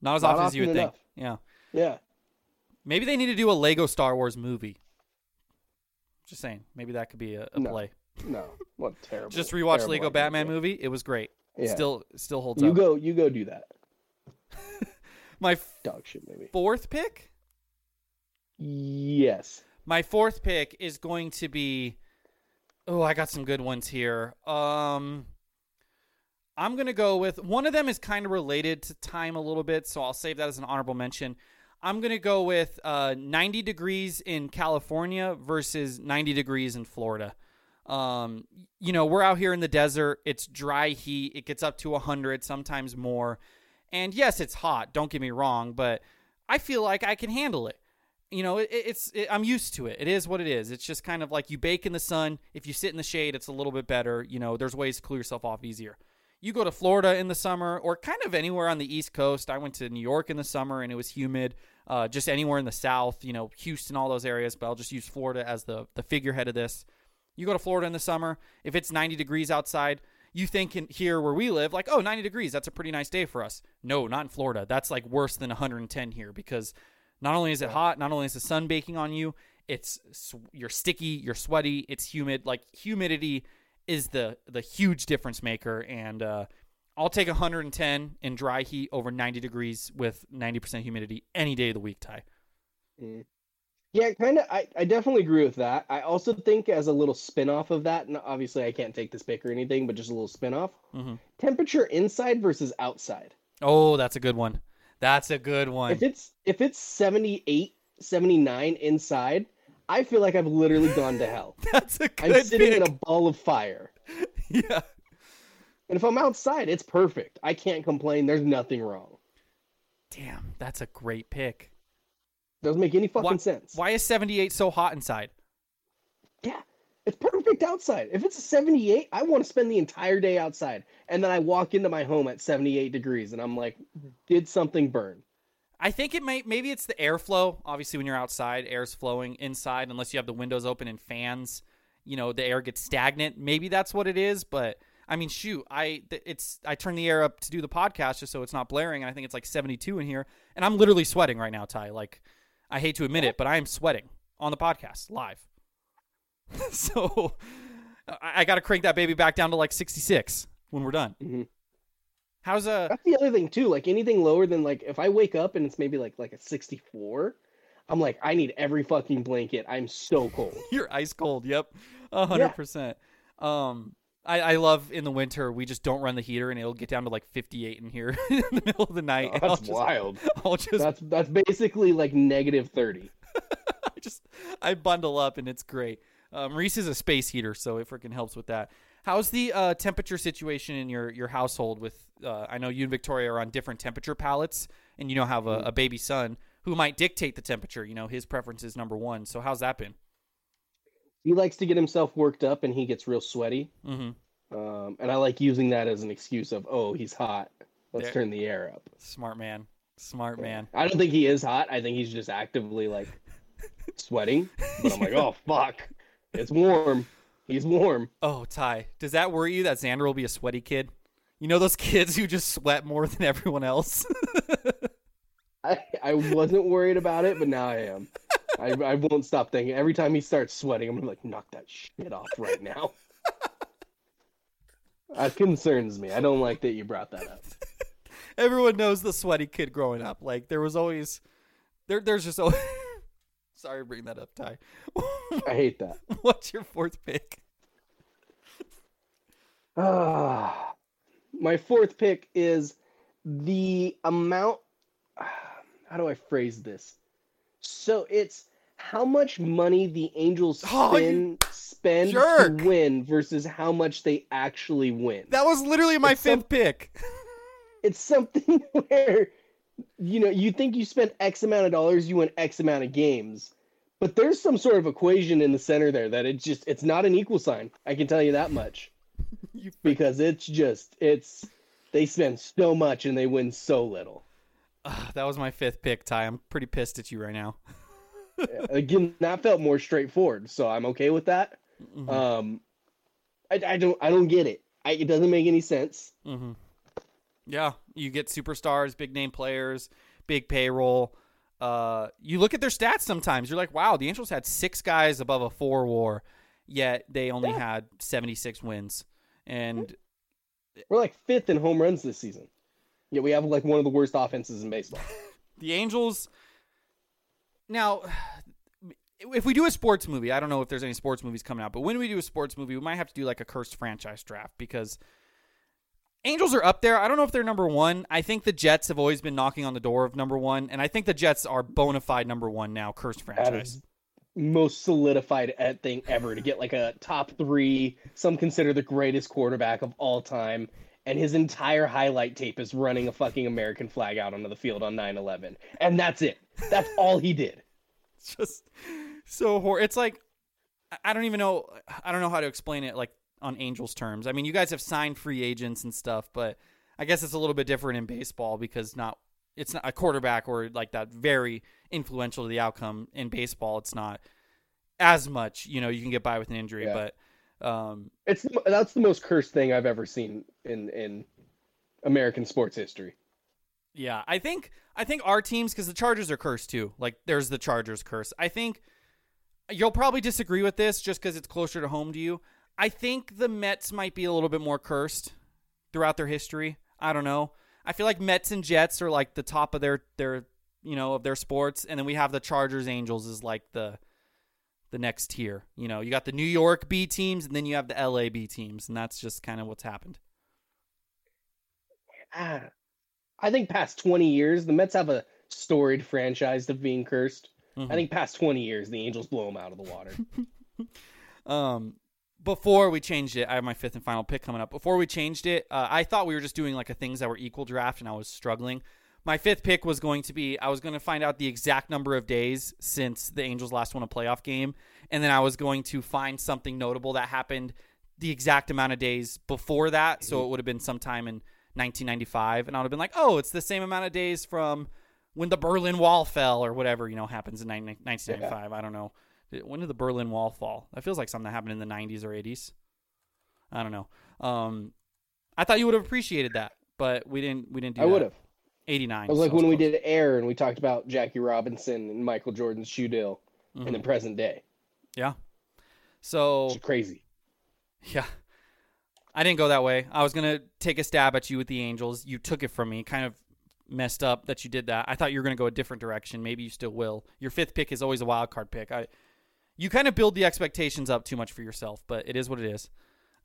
[SPEAKER 1] Not as
[SPEAKER 2] Not
[SPEAKER 1] often as you would
[SPEAKER 2] enough.
[SPEAKER 1] think. Yeah.
[SPEAKER 2] Yeah.
[SPEAKER 1] Maybe they need to do a Lego Star Wars movie. Just saying. Maybe that could be a, a
[SPEAKER 2] No.
[SPEAKER 1] play.
[SPEAKER 2] No. What terrible.
[SPEAKER 1] Just rewatch
[SPEAKER 2] terrible
[SPEAKER 1] Lego
[SPEAKER 2] idea.
[SPEAKER 1] Batman movie. It was great.
[SPEAKER 2] Yeah.
[SPEAKER 1] Still, still holds
[SPEAKER 2] You
[SPEAKER 1] up.
[SPEAKER 2] go. You go do that. (laughs)
[SPEAKER 1] My f-
[SPEAKER 2] Dog shit movie.
[SPEAKER 1] fourth pick.
[SPEAKER 2] Yes.
[SPEAKER 1] My fourth pick is going to be. Oh, I got some good ones here. Um, I'm gonna go with one of them is kind of related to time a little bit, so I'll save that as an honorable mention. I'm gonna go with uh, 90 degrees in California versus 90 degrees in Florida. Um, you know, we're out here in the desert. It's dry heat. It gets up to 100, sometimes more. And yes, it's hot. Don't get me wrong, but I feel like I can handle it. You know, it, it's it, I'm used to it. It is what it is. It's just kind of like you bake in the sun. If you sit in the shade, it's a little bit better. You know, there's ways to cool yourself off easier. You go to Florida in the summer or kind of anywhere on the East Coast. I went to New York in the summer and it was humid. Uh, just anywhere in the South, you know, Houston, all those areas. But I'll just use Florida as the the figurehead of this. You go to Florida in the summer. If it's 90 degrees outside, you think in here where we live, like, oh, 90 degrees, that's a pretty nice day for us. No, not in Florida. That's like worse than 110 here because not only is it hot, not only is the sun baking on you, it's you're sticky, you're sweaty, it's humid. Like humidity is the the huge difference maker, and uh, I'll take 110 in dry heat over 90 degrees with 90% humidity any day of the week. Ty.
[SPEAKER 2] Yeah, kind of. I, I definitely agree with that. I also think as a little spin off of that, and obviously I can't take this pick or anything, but just a little spin off.
[SPEAKER 1] Mhm.
[SPEAKER 2] Temperature inside versus outside.
[SPEAKER 1] Oh, that's a good one. That's a good one.
[SPEAKER 2] If it's if it's 78, 79 inside, I feel like I've literally gone to hell. (laughs)
[SPEAKER 1] that's a
[SPEAKER 2] I'm sitting
[SPEAKER 1] pick.
[SPEAKER 2] in a ball of fire.
[SPEAKER 1] yeah.
[SPEAKER 2] And if I'm outside, it's perfect. I can't complain. There's nothing wrong.
[SPEAKER 1] Damn, that's a great pick.
[SPEAKER 2] Doesn't make any fucking
[SPEAKER 1] Why,
[SPEAKER 2] sense.
[SPEAKER 1] why is 78 so hot inside?
[SPEAKER 2] Yeah, it's perfect outside. If it's a 78, I want to spend the entire day outside. And then I walk into my home at 78 degrees and I'm like, did something burn?
[SPEAKER 1] I think it may maybe it's the airflow. Obviously, when you're outside, air's flowing inside unless you have the windows open and fans. You know, the air gets stagnant. Maybe that's what it is. But I mean, shoot, I it's I turn the air up to do the podcast just so it's not blaring. And I think it's like 72 in here, and I'm literally sweating right now, Ty. Like, I hate to admit it, but I am sweating on the podcast live. (laughs) so I, I got to crank that baby back down to like 66 when we're done.
[SPEAKER 2] Mhm.
[SPEAKER 1] How's uh
[SPEAKER 2] That's the other thing too. Like anything lower than like if I wake up and it's maybe like like a 64, I'm like, I need every fucking blanket. I'm so cold. (laughs)
[SPEAKER 1] You're ice cold. Yep, a hundred percent. Um, I, I love in the winter we just don't run the heater and it'll get down to like 58 in here (laughs) in the middle of the night. I'll
[SPEAKER 2] That's
[SPEAKER 1] just,
[SPEAKER 2] wild.
[SPEAKER 1] I'll just
[SPEAKER 2] That's that's basically like negative 30. (laughs)
[SPEAKER 1] I just I bundle up and it's great. Um, Reese is a space heater, so it freaking helps with that. How's the uh, temperature situation in your your household? With uh, I know you and Victoria are on different temperature palettes, and you know have a, a baby son who might dictate the temperature. You know his preference is number one. So how's that been?
[SPEAKER 2] He likes to get himself worked up and he gets real sweaty.
[SPEAKER 1] Mm-hmm.
[SPEAKER 2] Um, and I like using that as an excuse of, oh, he's hot. Let's
[SPEAKER 1] There-
[SPEAKER 2] turn the air up.
[SPEAKER 1] Smart man, smart man.
[SPEAKER 2] I don't think he is hot. I think he's just actively like (laughs) sweating. But I'm like, oh fuck, it's warm. He's warm.
[SPEAKER 1] Oh, Ty, does that worry you that Xander will be a sweaty kid? You know those (laughs) kids who just sweat more than everyone else? (laughs)
[SPEAKER 2] I, I wasn't worried about it, but now I am. I, I won't stop thinking. Every time he starts sweating, I'm gonna like, knock that shit off right now. (laughs) That concerns me. I don't like that you brought that up.
[SPEAKER 1] everyone knows the sweaty kid growing up. Like there was always there there's just always Sorry to bring that up, Ty.
[SPEAKER 2] I hate that. (laughs)
[SPEAKER 1] What's your fourth pick?
[SPEAKER 2] Ah, my fourth pick is the amount. How do I phrase this? So it's how much money the Angels
[SPEAKER 1] Oh,
[SPEAKER 2] spend, to win versus how much they actually win.
[SPEAKER 1] That was literally my
[SPEAKER 2] It's
[SPEAKER 1] fifth
[SPEAKER 2] some-
[SPEAKER 1] pick. (laughs)
[SPEAKER 2] It's something (laughs) where you know you think you spent X amount of dollars, you win X amount of games, but there's some sort of equation in the center there that it just it's not an equal sign. I can tell you that much. (laughs) Because it's just it's they spend so much and they win so little.
[SPEAKER 1] Ah, that was my fifth pick, Ty. I'm pretty pissed at you right now. (laughs)
[SPEAKER 2] Again, that felt more straightforward, so I'm okay with that.
[SPEAKER 1] Mhm.
[SPEAKER 2] Um, I, I don't I don't get it. I, it doesn't make any sense.
[SPEAKER 1] Mm-hmm. Yeah, you get superstars, big name players, big payroll. Uh, you look at their stats sometimes. You're like, wow, the Angels had six guys above a four WAR, yet they only
[SPEAKER 2] Yeah.
[SPEAKER 1] had 76 wins. And
[SPEAKER 2] We're like fifth in home runs this season. Yeah, we have like one of the worst offenses in baseball. (laughs)
[SPEAKER 1] the Angels. Now, if we do a sports movie, I don't know if there's any sports movies coming out, but when we do a sports movie, we might have to do like a cursed franchise draft because Angels are up there. I don't know if they're number one. I think the Jets have always been knocking on the door of number one, and I think the Jets are bona fide number one now. Cursed franchise.
[SPEAKER 2] is most solidified uh, thing ever to get like a top three. Some consider the greatest quarterback of all time. And his entire highlight tape is running a fucking American flag out onto the field on 9 11. And that's it. That's all he did.
[SPEAKER 1] It's (laughs) just so hor. It's like I don't even know. I don't know how to explain it. Like on Angels terms. I mean, you guys have signed free agents and stuff, but I guess it's a little bit different in baseball because not it's not a quarterback or like that very influential to the outcome in baseball. It's not as much. You know, you can get by with an injury,
[SPEAKER 2] Yeah.
[SPEAKER 1] but um,
[SPEAKER 2] It's that's the most cursed thing I've ever seen in in American sports history.
[SPEAKER 1] Yeah, I think I think our teams because the Chargers are cursed too. Like there's the Chargers curse. I think you'll probably disagree with this just because it's closer to home to you. I think the Mets might be a little bit more cursed throughout their history. I don't know. I feel like Mets and Jets are like the top of their their you know of their sports, and then we have the Chargers Angels is like the the next tier. You know, you got the New York B teams, and then you have the LA B teams, and that's just kind of what's happened.
[SPEAKER 2] Ah, I think past 20 years, the Mets have a storied franchise of being cursed.
[SPEAKER 1] Mhm.
[SPEAKER 2] I think past 20 years, the Angels blow them out of the water. (laughs)
[SPEAKER 1] Um, before we changed it, I have my fifth and final pick coming up. Before we changed it, uh, I thought we were just doing like a things that were equal draft, and I was struggling. My fifth pick was going to be I was going to find out the exact number of days since the Angels last won a playoff game, and then I was going to find something notable that happened the exact amount of days before that. So it would have been sometime in 1995, and I would have been like, oh, it's the same amount of days from when the Berlin Wall fell or whatever you know happens in 19- 1995. I don't know. When did the Berlin Wall fall? That feels like something that happened in the 90s or 80s. I don't know. Um, I thought you would have appreciated that, but we didn't. We didn't do.
[SPEAKER 2] I would have.
[SPEAKER 1] 89.
[SPEAKER 2] It was like
[SPEAKER 1] so
[SPEAKER 2] when we did Air and we talked about Jackie Robinson and Michael Jordan's shoe deal in
[SPEAKER 1] Mm-hmm.
[SPEAKER 2] the present day.
[SPEAKER 1] Yeah. So
[SPEAKER 2] It's crazy.
[SPEAKER 1] Yeah. I didn't go that way. I was going to take a stab at you with the Angels. You took it from me. Kind of messed up that you did that. I thought you were going to go a different direction. Maybe you still will. Your fifth pick is always a wild card pick. I you kind of build the expectations up too much for yourself, but it is what it is.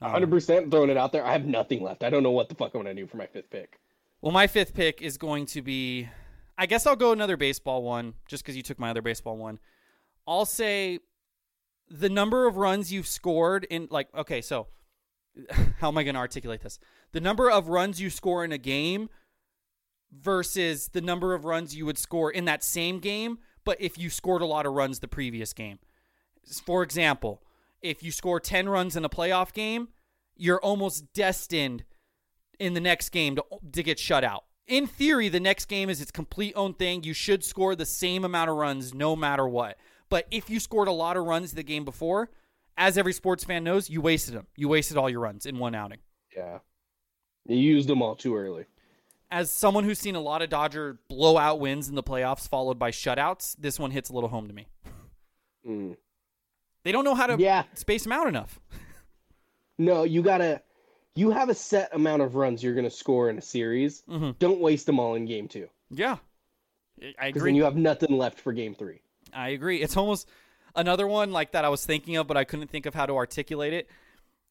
[SPEAKER 1] Um,
[SPEAKER 2] 100% throwing it out there. I have nothing left. I don't know what the fuck I'm going to do for my fifth pick.
[SPEAKER 1] Well, my fifth pick is going to be. I guess I'll go another baseball one, just because you took my other baseball one. I'll say the number of runs you've scored in, like, okay, so (laughs) how am I going to articulate this? The number of runs you score in a game versus the number of runs you would score in that same game, but if you scored a lot of runs the previous game. For example, if you score 10 runs in a playoff game, you're almost destined in the next game to, to get shut out. In theory, the next game is its complete own thing. You should score the same amount of runs no matter what. But if you scored a lot of runs the game before, as every sports fan knows, you wasted them. You wasted all your runs in one outing.
[SPEAKER 2] Yeah. You used them all too early.
[SPEAKER 1] As someone who's seen a lot of Dodger blowout wins in the playoffs followed by shutouts, this one hits a little home to me.
[SPEAKER 2] Mm.
[SPEAKER 1] They don't know how to
[SPEAKER 2] Yeah.
[SPEAKER 1] space them out enough. (laughs)
[SPEAKER 2] No, you got to. You have a set amount of runs you're going to score in a series.
[SPEAKER 1] Mhm.
[SPEAKER 2] Don't waste them all in game two.
[SPEAKER 1] Yeah. I agree.
[SPEAKER 2] then you have nothing left for game three.
[SPEAKER 1] I agree. It's almost another one like that I was thinking of, but I couldn't think of how to articulate it.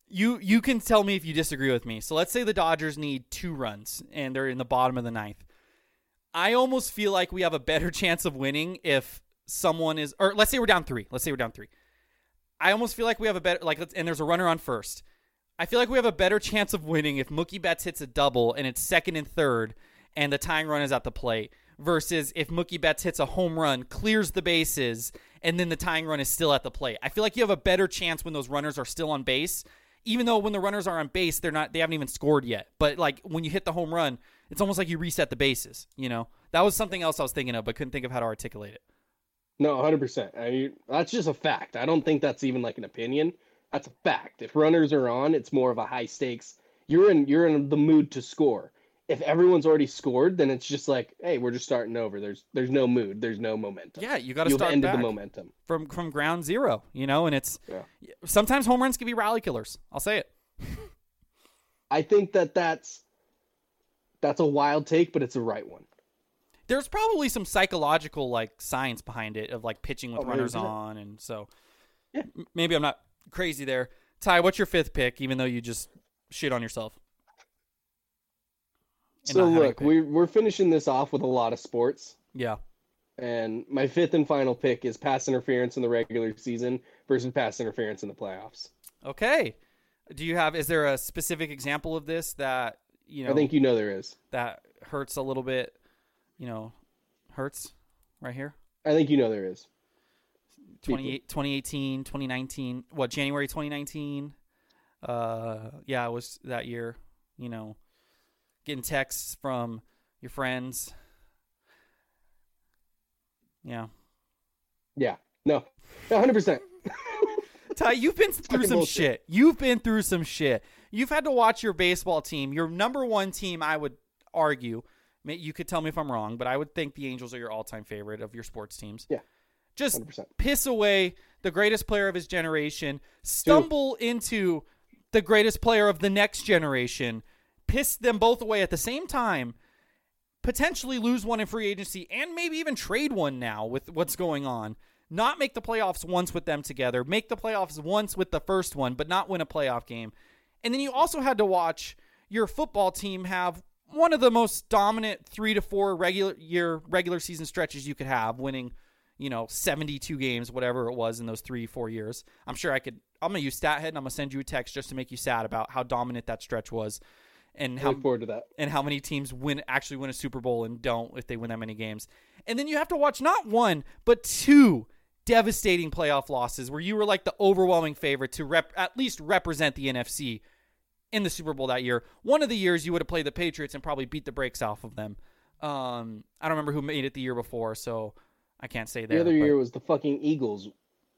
[SPEAKER 1] You you can tell me if you disagree with me. So let's say the Dodgers need two runs and they're in the bottom of the ninth. I almost feel like we have a better (laughs) chance of winning if someone is, or let's say we're down three. Let's say we're down three. I almost feel like we have a better like, and there's a runner on first. I feel like we have a better chance of winning if Mookie Betts hits a double and it's second and third, and the tying run is at the plate, versus if Mookie Betts hits a home run, clears the bases, and then the tying run is still at the plate. I feel like you have a better chance when those runners are still on base, even though when the runners are on base, they're not they haven't even scored yet. But like when you hit the home run, it's almost like you reset the bases. You know, that was something else I was thinking of, but couldn't think of how to articulate it.
[SPEAKER 2] No, 100%. I mean, that's just a fact. I don't think that's even like an opinion. That's a fact. If runners are on, it's more of a high stakes. You're in you're in the mood to score. If everyone's already scored, then it's just like, hey, we're just starting over. There's there's no mood. There's no momentum.
[SPEAKER 1] Yeah, you got to start
[SPEAKER 2] ended the momentum.
[SPEAKER 1] from from ground zero. You know, and it's
[SPEAKER 2] Yeah.
[SPEAKER 1] sometimes home runs can be rally killers. I'll say it. (laughs)
[SPEAKER 2] I think that that's that's a wild take, but it's a right one.
[SPEAKER 1] There's probably some psychological like science behind it of like pitching with
[SPEAKER 2] Oh,
[SPEAKER 1] runners on and so
[SPEAKER 2] Yeah.
[SPEAKER 1] maybe i'm not crazy there ty what's your fifth pick even though you just shit on yourself
[SPEAKER 2] So
[SPEAKER 1] not having a
[SPEAKER 2] look, we're we're finishing this off with a lot of sports.
[SPEAKER 1] yeah
[SPEAKER 2] And my fifth and final pick is pass interference in the regular season versus pass interference in the playoffs.
[SPEAKER 1] okay do you have is there a specific example of this that you know
[SPEAKER 2] I think you know there is.
[SPEAKER 1] that hurts a little bit you know hurts right here
[SPEAKER 2] I think you know there is.
[SPEAKER 1] 28 2018 2019 what january 2019 Uh, yeah, it was that year. You know, getting texts from your friends. Yeah,
[SPEAKER 2] Yeah. No. 100%. (laughs)
[SPEAKER 1] Ty, you've been through some
[SPEAKER 2] bullshit.
[SPEAKER 1] shit. You've been through some shit. You've had to watch your baseball team, your number one team. I would argue. You could tell me if I'm wrong, but I would think the Angels are your all-time favorite of your sports teams.
[SPEAKER 2] Yeah.
[SPEAKER 1] Just
[SPEAKER 2] 100%.
[SPEAKER 1] piss away the greatest player of his generation, stumble into the greatest player of the next generation, piss them both away at the same time, potentially lose one in free agency, and maybe even trade one now with what's going on. Not make the playoffs once with them together, make the playoffs once with the first one, but not win a playoff game. And then you also had to watch your football team have one of the most dominant three to four regular year regular season stretches you could have, winning, you know, 72 games, whatever it was in those three, four years. I'm sure I could I'm gonna use StatHead and I'm gonna send you a text just to make you sad about how dominant that stretch was and how
[SPEAKER 2] forward to that.
[SPEAKER 1] and how many teams win actually win a Super Bowl and don't if they win that many games. And then you have to watch not one but two devastating playoff losses where you were like the overwhelming favorite to rep at least represent the NFC in the Super Bowl that year. One of the years you would have played the Patriots and probably beat the brakes off of them. Um, I don't remember who made it the year before, so I can't say there.
[SPEAKER 2] The other
[SPEAKER 1] but-
[SPEAKER 2] year was the fucking Eagles.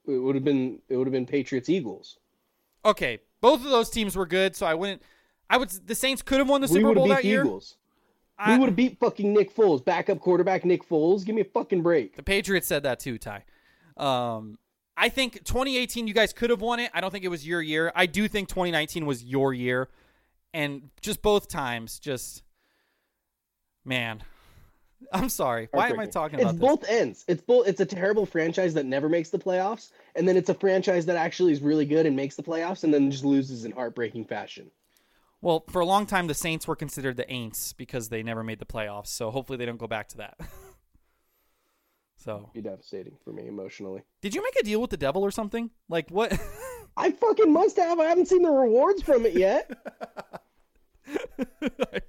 [SPEAKER 2] It would have been it would have been Patriots Eagles.
[SPEAKER 1] okay, both of those teams were good, so I wouldn't. I would. The Saints could have won the
[SPEAKER 2] we
[SPEAKER 1] Super Bowl that year.
[SPEAKER 2] Eagles.
[SPEAKER 1] I-
[SPEAKER 2] we would have beat fucking Nick Foles, backup quarterback Nick Foles. Give me a fucking break.
[SPEAKER 1] The Patriots said that too, Ty. Um, I think 2018 you guys could have won it. I don't think it was your year. I do think 2019 was your year, and just both times, just man, (laughs) I'm sorry. Why am I talking
[SPEAKER 2] It's
[SPEAKER 1] about this?
[SPEAKER 2] both ends. It's both. It's a terrible franchise that never makes the playoffs, and then it's a franchise that actually is really good and makes the playoffs, and then just loses in heartbreaking fashion.
[SPEAKER 1] Well, for a long time, the Saints were considered the Aints because they never made the playoffs. So hopefully they don't go back to that. (laughs) so,
[SPEAKER 2] Be devastating for me emotionally.
[SPEAKER 1] did you make a deal with the devil or something? Like what? (laughs)
[SPEAKER 2] I fucking must have. I haven't seen the rewards from it yet. (laughs)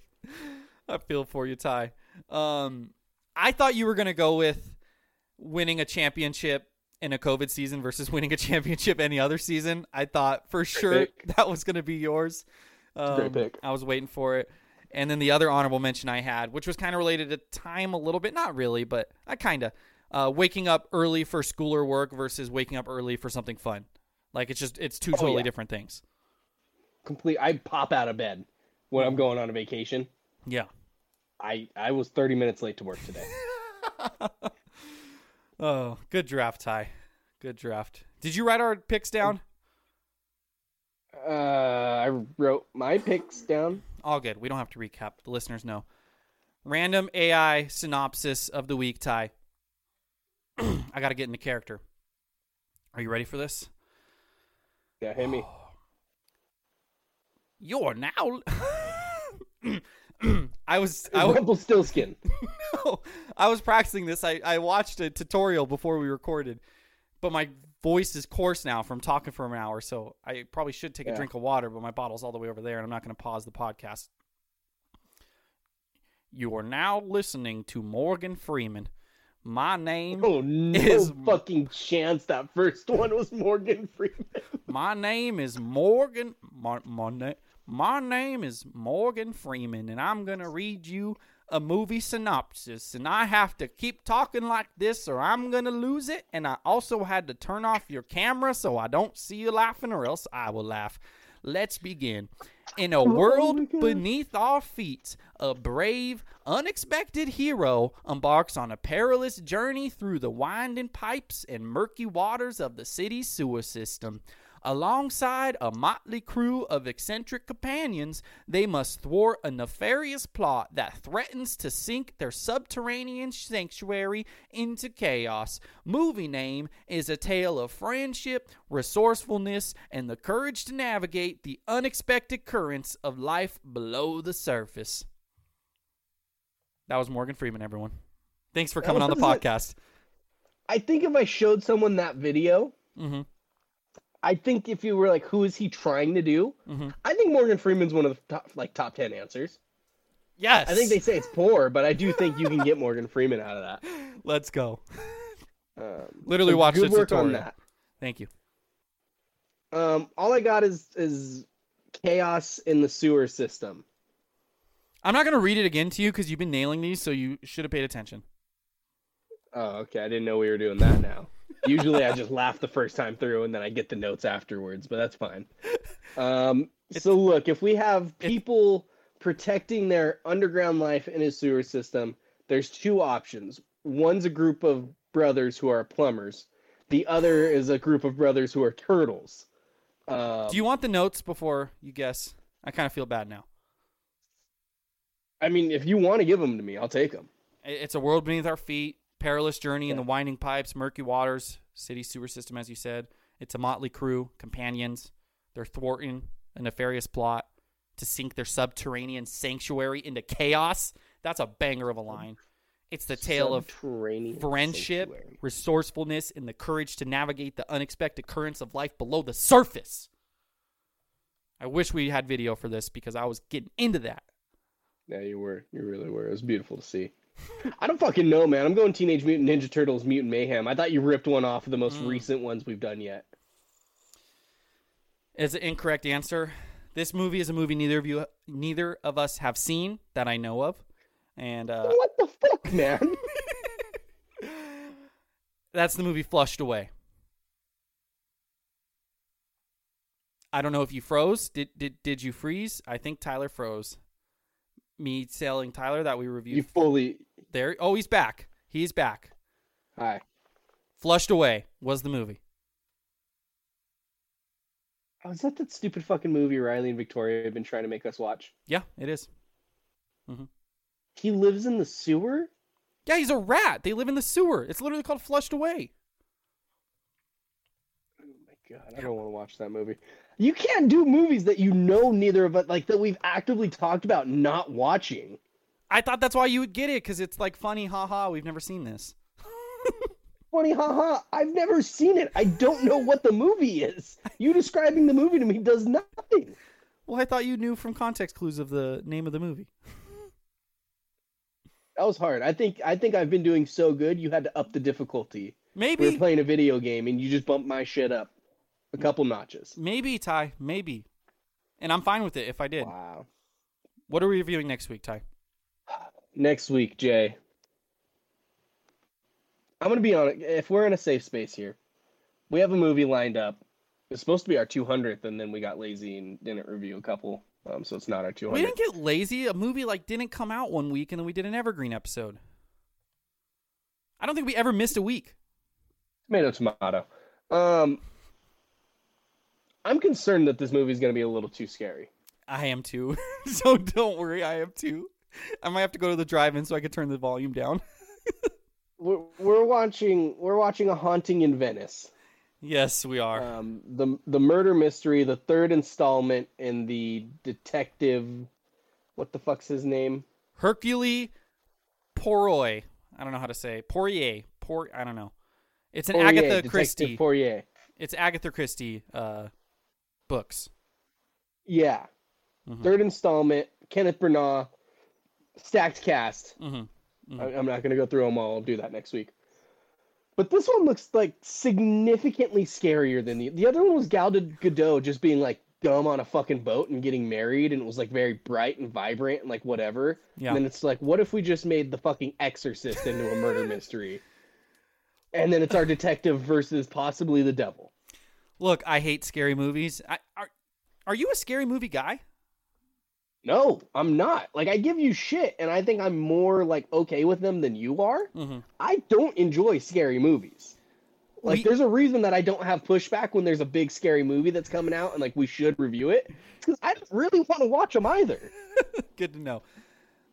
[SPEAKER 1] I feel for you, Ty. Um, I thought you were gonna go with winning a championship in a COVID season versus (laughs) winning a championship any other season. I thought for sure that was gonna be yours.
[SPEAKER 2] a great
[SPEAKER 1] Um,
[SPEAKER 2] pick.
[SPEAKER 1] I was waiting for it. And then the other honorable mention I had, which was kind of related to time a little bit, not really, but I kind of uh, waking up early for school or work versus waking up early for something fun. Like it's just it's two
[SPEAKER 2] Oh,
[SPEAKER 1] totally
[SPEAKER 2] yeah.
[SPEAKER 1] different things.
[SPEAKER 2] Complete. I pop out of bed when I'm going on a vacation.
[SPEAKER 1] Yeah.
[SPEAKER 2] I I was 30 minutes late to work today. (laughs)
[SPEAKER 1] Oh, good draft, Ty. Good draft. Did you write our picks down?
[SPEAKER 2] Uh, I wrote my picks down.
[SPEAKER 1] All good. We don't have to recap. The listeners know. Random AI synopsis of the week, Ty. (clears throat) I got to get into character. Are you ready for this?
[SPEAKER 2] Yeah, hit me. (sighs)
[SPEAKER 1] You're now. (clears throat) I was (laughs) I was,
[SPEAKER 2] Rumpelstiltskin. (laughs)
[SPEAKER 1] I was practicing this. I, I watched a tutorial before we recorded, but my voice is coarse now from talking for an hour, so I probably should take a drink of water, but my bottle's all the way over there, and I'm not going to pause the podcast. You are now listening to Morgan Freeman. My name
[SPEAKER 2] Oh no
[SPEAKER 1] Is-
[SPEAKER 2] fucking chance that first one was Morgan Freeman. (laughs)
[SPEAKER 1] My name is Morgan. My, my, na- my name is Morgan Freeman, and I'm going to read you a movie synopsis. And I have to keep talking like this, or I'm going to lose it. And I also had to turn off your camera so I don't see you laughing, or else I will laugh. Let's begin. In a oh world beneath our feet, a brave, unexpected hero embarks on a perilous journey through the winding pipes and murky waters of the city's sewer system. Alongside a motley crew of eccentric companions, they must thwart a nefarious plot that threatens to sink their subterranean sanctuary into chaos. Movie name is a tale of friendship, resourcefulness, and the courage to navigate the unexpected currents of life below the surface. That was Morgan Freeman, everyone. Thanks for coming on the podcast.
[SPEAKER 2] I think if I showed someone that video,
[SPEAKER 1] hmm
[SPEAKER 2] I think if you were like, who is he trying to do?
[SPEAKER 1] Mhm.
[SPEAKER 2] I think Morgan Freeman's one of the top, like top ten answers.
[SPEAKER 1] Yes.
[SPEAKER 2] I think they say it's poor, but I do think you can get Morgan Freeman out of that. (laughs)
[SPEAKER 1] Let's go.
[SPEAKER 2] Um, (laughs)
[SPEAKER 1] Literally
[SPEAKER 2] so
[SPEAKER 1] watched
[SPEAKER 2] good work on that.
[SPEAKER 1] Thank you.
[SPEAKER 2] Um, all I got is is chaos in the sewer system.
[SPEAKER 1] I'm not gonna read it again to you because you've been nailing these, so you should have paid attention.
[SPEAKER 2] Oh, okay. I didn't know we were doing that now. Usually I just laugh the first time through and then I get the notes afterwards, but that's fine. Um, so look, if we have people protecting their underground life in a sewer system, there's two options. One's a group of brothers who are plumbers. The other is a group of brothers who are turtles. Um,
[SPEAKER 1] Do you want the notes before you guess? I kind of feel bad now.
[SPEAKER 2] I mean, if you want to give them to me, I'll take them.
[SPEAKER 1] It's a world beneath our feet, perilous journey in the winding pipes, murky waters, city sewer system, as you said. It's a motley crew, companions. They're thwarting a nefarious plot to sink their subterranean sanctuary into chaos. That's a banger of a line. It's the tale of friendship,
[SPEAKER 2] sanctuary.
[SPEAKER 1] resourcefulness, and the courage to navigate the unexpected currents of life below the surface. I wish we had video for this because I was getting into that.
[SPEAKER 2] Yeah, you were. You really were. It was beautiful to see. (laughs) I don't fucking know, man. I'm going Teenage Mutant Ninja Turtles Mutant Mayhem. I thought you ripped one off of the most
[SPEAKER 1] Mm.
[SPEAKER 2] recent ones we've done yet.
[SPEAKER 1] is an incorrect answer. This movie is a movie neither of you, neither of us have seen that I know of, and uh,
[SPEAKER 2] what the fuck, man? (laughs)
[SPEAKER 1] that's the movie Flushed Away. I don't know if you froze. Did did did you freeze? I think Tyler froze. Me telling Tyler that we reviewed
[SPEAKER 2] you fully.
[SPEAKER 1] There. Oh, he's back. He's back.
[SPEAKER 2] Hi.
[SPEAKER 1] Flushed Away was the movie.
[SPEAKER 2] Oh, is that that stupid fucking movie Riley and Victoria have been trying to make us watch?
[SPEAKER 1] Yeah, it is. Mm-hmm.
[SPEAKER 2] He lives in the sewer?
[SPEAKER 1] Yeah, he's a rat. They live in the sewer. It's literally called Flushed Away.
[SPEAKER 2] Oh my god, I don't want to watch that movie. You can't do movies that you know neither of us like that we've actively talked about not watching.
[SPEAKER 1] I thought that's why you would get it because it's like funny, haha. We've never seen this. (laughs)
[SPEAKER 2] Funny, haha. I've never seen it. I don't know what the movie is. You describing the movie to me does nothing.
[SPEAKER 1] Well, I thought you knew from context clues of the name of the movie.
[SPEAKER 2] That was hard. I think I think I've been doing so good. You had to up the difficulty.
[SPEAKER 1] Maybe we
[SPEAKER 2] were playing a video game and you just bumped my shit up a couple notches.
[SPEAKER 1] maybe Ty, maybe, and I'm fine with it if I did.
[SPEAKER 2] Wow.
[SPEAKER 1] What are we reviewing next week, Ty?
[SPEAKER 2] Next week, Jay. I'm gonna be on it. If we're in a safe space here, we have a movie lined up. It's supposed to be our 200th, and then we got lazy and didn't review a couple. Um, so it's not our 200th.
[SPEAKER 1] We didn't get lazy. A movie like didn't come out one week, and then we did an evergreen episode. I don't think we ever missed a week.
[SPEAKER 2] Tomato, tomato. Um, I'm concerned that this movie is gonna be a little too scary.
[SPEAKER 1] I am too. (laughs) so don't worry, I am too. I might have to go to the drive-in so I can turn the volume down. (laughs)
[SPEAKER 2] We're, we're watching we're watching a haunting in Venice.
[SPEAKER 1] yes, we are.
[SPEAKER 2] Um, the the murder mystery, the third installment in the detective. What the fuck's his name?
[SPEAKER 1] Hercule Poirot. I don't know how to say Poirier. Por. I don't know. It's an
[SPEAKER 2] Poirier,
[SPEAKER 1] Agatha
[SPEAKER 2] Detective
[SPEAKER 1] Christie.
[SPEAKER 2] Poirier.
[SPEAKER 1] It's Agatha Christie uh, books.
[SPEAKER 2] Yeah.
[SPEAKER 1] Mhm.
[SPEAKER 2] Third installment. Kenneth Branagh. Stacked cast.
[SPEAKER 1] hmm
[SPEAKER 2] I, I'm not gonna go through them all. I'll do that next week. But this one looks like significantly scarier than the the other one was Gal Gadot just being like dumb on a fucking boat and getting married, and it was like very bright and vibrant and like whatever.
[SPEAKER 1] Yeah.
[SPEAKER 2] And then it's like, what if we just made the fucking Exorcist into a murder (laughs) mystery? And then it's our detective versus possibly the devil.
[SPEAKER 1] Look, I hate scary movies. I, are Are you a scary movie guy?
[SPEAKER 2] No, I'm not. Like I give you shit, and I think I'm more like okay with them than you are.
[SPEAKER 1] Mhm.
[SPEAKER 2] I don't enjoy scary movies. Like
[SPEAKER 1] We-
[SPEAKER 2] there's a reason that I don't have pushback when there's a big scary movie that's coming out, and like we should review it because I don't really want to watch them either. (laughs)
[SPEAKER 1] Good to know.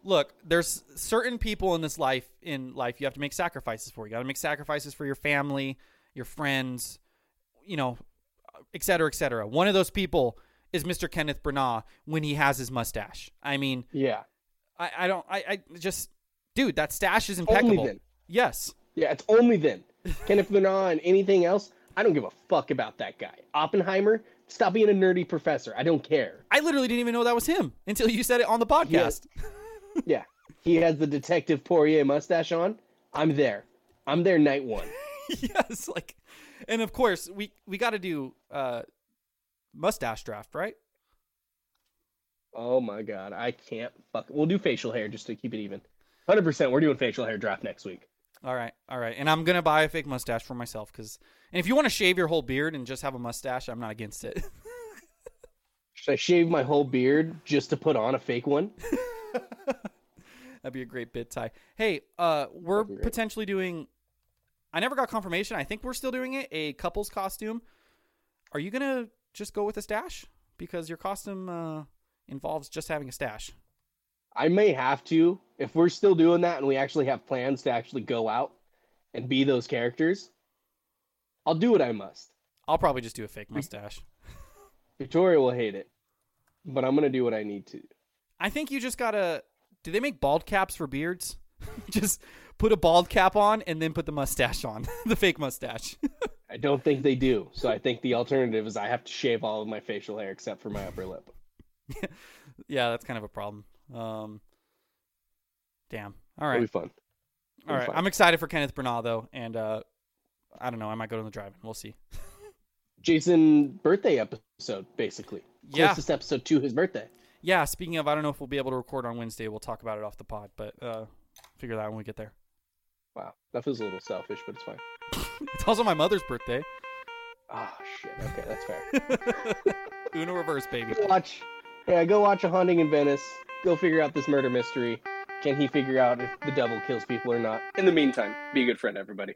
[SPEAKER 1] Look, there's certain people in this life in life you have to make sacrifices for. You got to make sacrifices for your family, your friends, you know, et cetera, et cetera. One of those people is Mr. Kenneth Branagh when he has his mustache. I mean,
[SPEAKER 2] Yeah,
[SPEAKER 1] I, I don't, I, I just, dude, that stash is
[SPEAKER 2] only
[SPEAKER 1] impeccable.
[SPEAKER 2] then.
[SPEAKER 1] Yes.
[SPEAKER 2] Yeah, it's only then. (laughs) Kenneth Branagh and anything else, I don't give a fuck about that guy. Oppenheimer, stop being a nerdy professor. I don't care.
[SPEAKER 1] I literally didn't even know that was him until you said it on the podcast. (laughs)
[SPEAKER 2] Yeah, he has the Detective Poirier mustache on. I'm there. I'm there night one. (laughs)
[SPEAKER 1] yes, like, and of course we we got to do uh mustache draft, right?
[SPEAKER 2] Oh my god, I can't fuck. We'll do facial hair just to keep it even. Hundred percent, we're doing facial hair draft next week.
[SPEAKER 1] All right, all right, and I'm gonna buy a fake mustache for myself because, and if you want to shave your whole beard and just have a mustache, I'm not against it. (laughs)
[SPEAKER 2] Should I shave my whole beard just to put on a fake one? (laughs)
[SPEAKER 1] That'd be a great bit, Ty. Hey, uh, we're
[SPEAKER 2] That'd be great.
[SPEAKER 1] potentially doing. I never got confirmation. I think we're still doing it. A couple's costume. Are you gonna just go with a stash because your costume uh, involves just having a stash?
[SPEAKER 2] I may have to if we're still doing that and we actually have plans to actually go out and be those characters. I'll do what I must.
[SPEAKER 1] I'll probably just do a fake mustache. (laughs)
[SPEAKER 2] Victoria will hate it, but I'm gonna do what I need to.
[SPEAKER 1] I think you just gotta. Do they make bald caps for beards? (laughs) just put a bald cap on and then put the mustache on, (laughs) the fake mustache.
[SPEAKER 2] I don't think they do, so I think the alternative is I have to shave all of my facial hair except for my upper lip. (laughs)
[SPEAKER 1] yeah, that's kind of a problem. Um, damn. All
[SPEAKER 2] It'll be fun.
[SPEAKER 1] All right,
[SPEAKER 2] fine.
[SPEAKER 1] I'm excited for Kenneth Branagh though, and uh, I don't know. I might go to the drive-in. We'll see. (laughs)
[SPEAKER 2] Jason birthday episode, basically.
[SPEAKER 1] Yeah.
[SPEAKER 2] Closest episode to his birthday.
[SPEAKER 1] Yeah. Speaking of, I don't know if we'll be able to record on Wednesday. We'll talk about it off the pod, but uh, figure that out when we get there.
[SPEAKER 2] Wow, that feels a little selfish, but it's fine. (laughs)
[SPEAKER 1] It's also my mother's birthday.
[SPEAKER 2] Ah, shit. Okay, that's fair. (laughs)
[SPEAKER 1] Uno reverse, baby.
[SPEAKER 2] go watch. Yeah, go watch a haunting in Venice. Go figure out this murder mystery. Can he figure out if the devil kills people or not? In the meantime, be a good friend, everybody.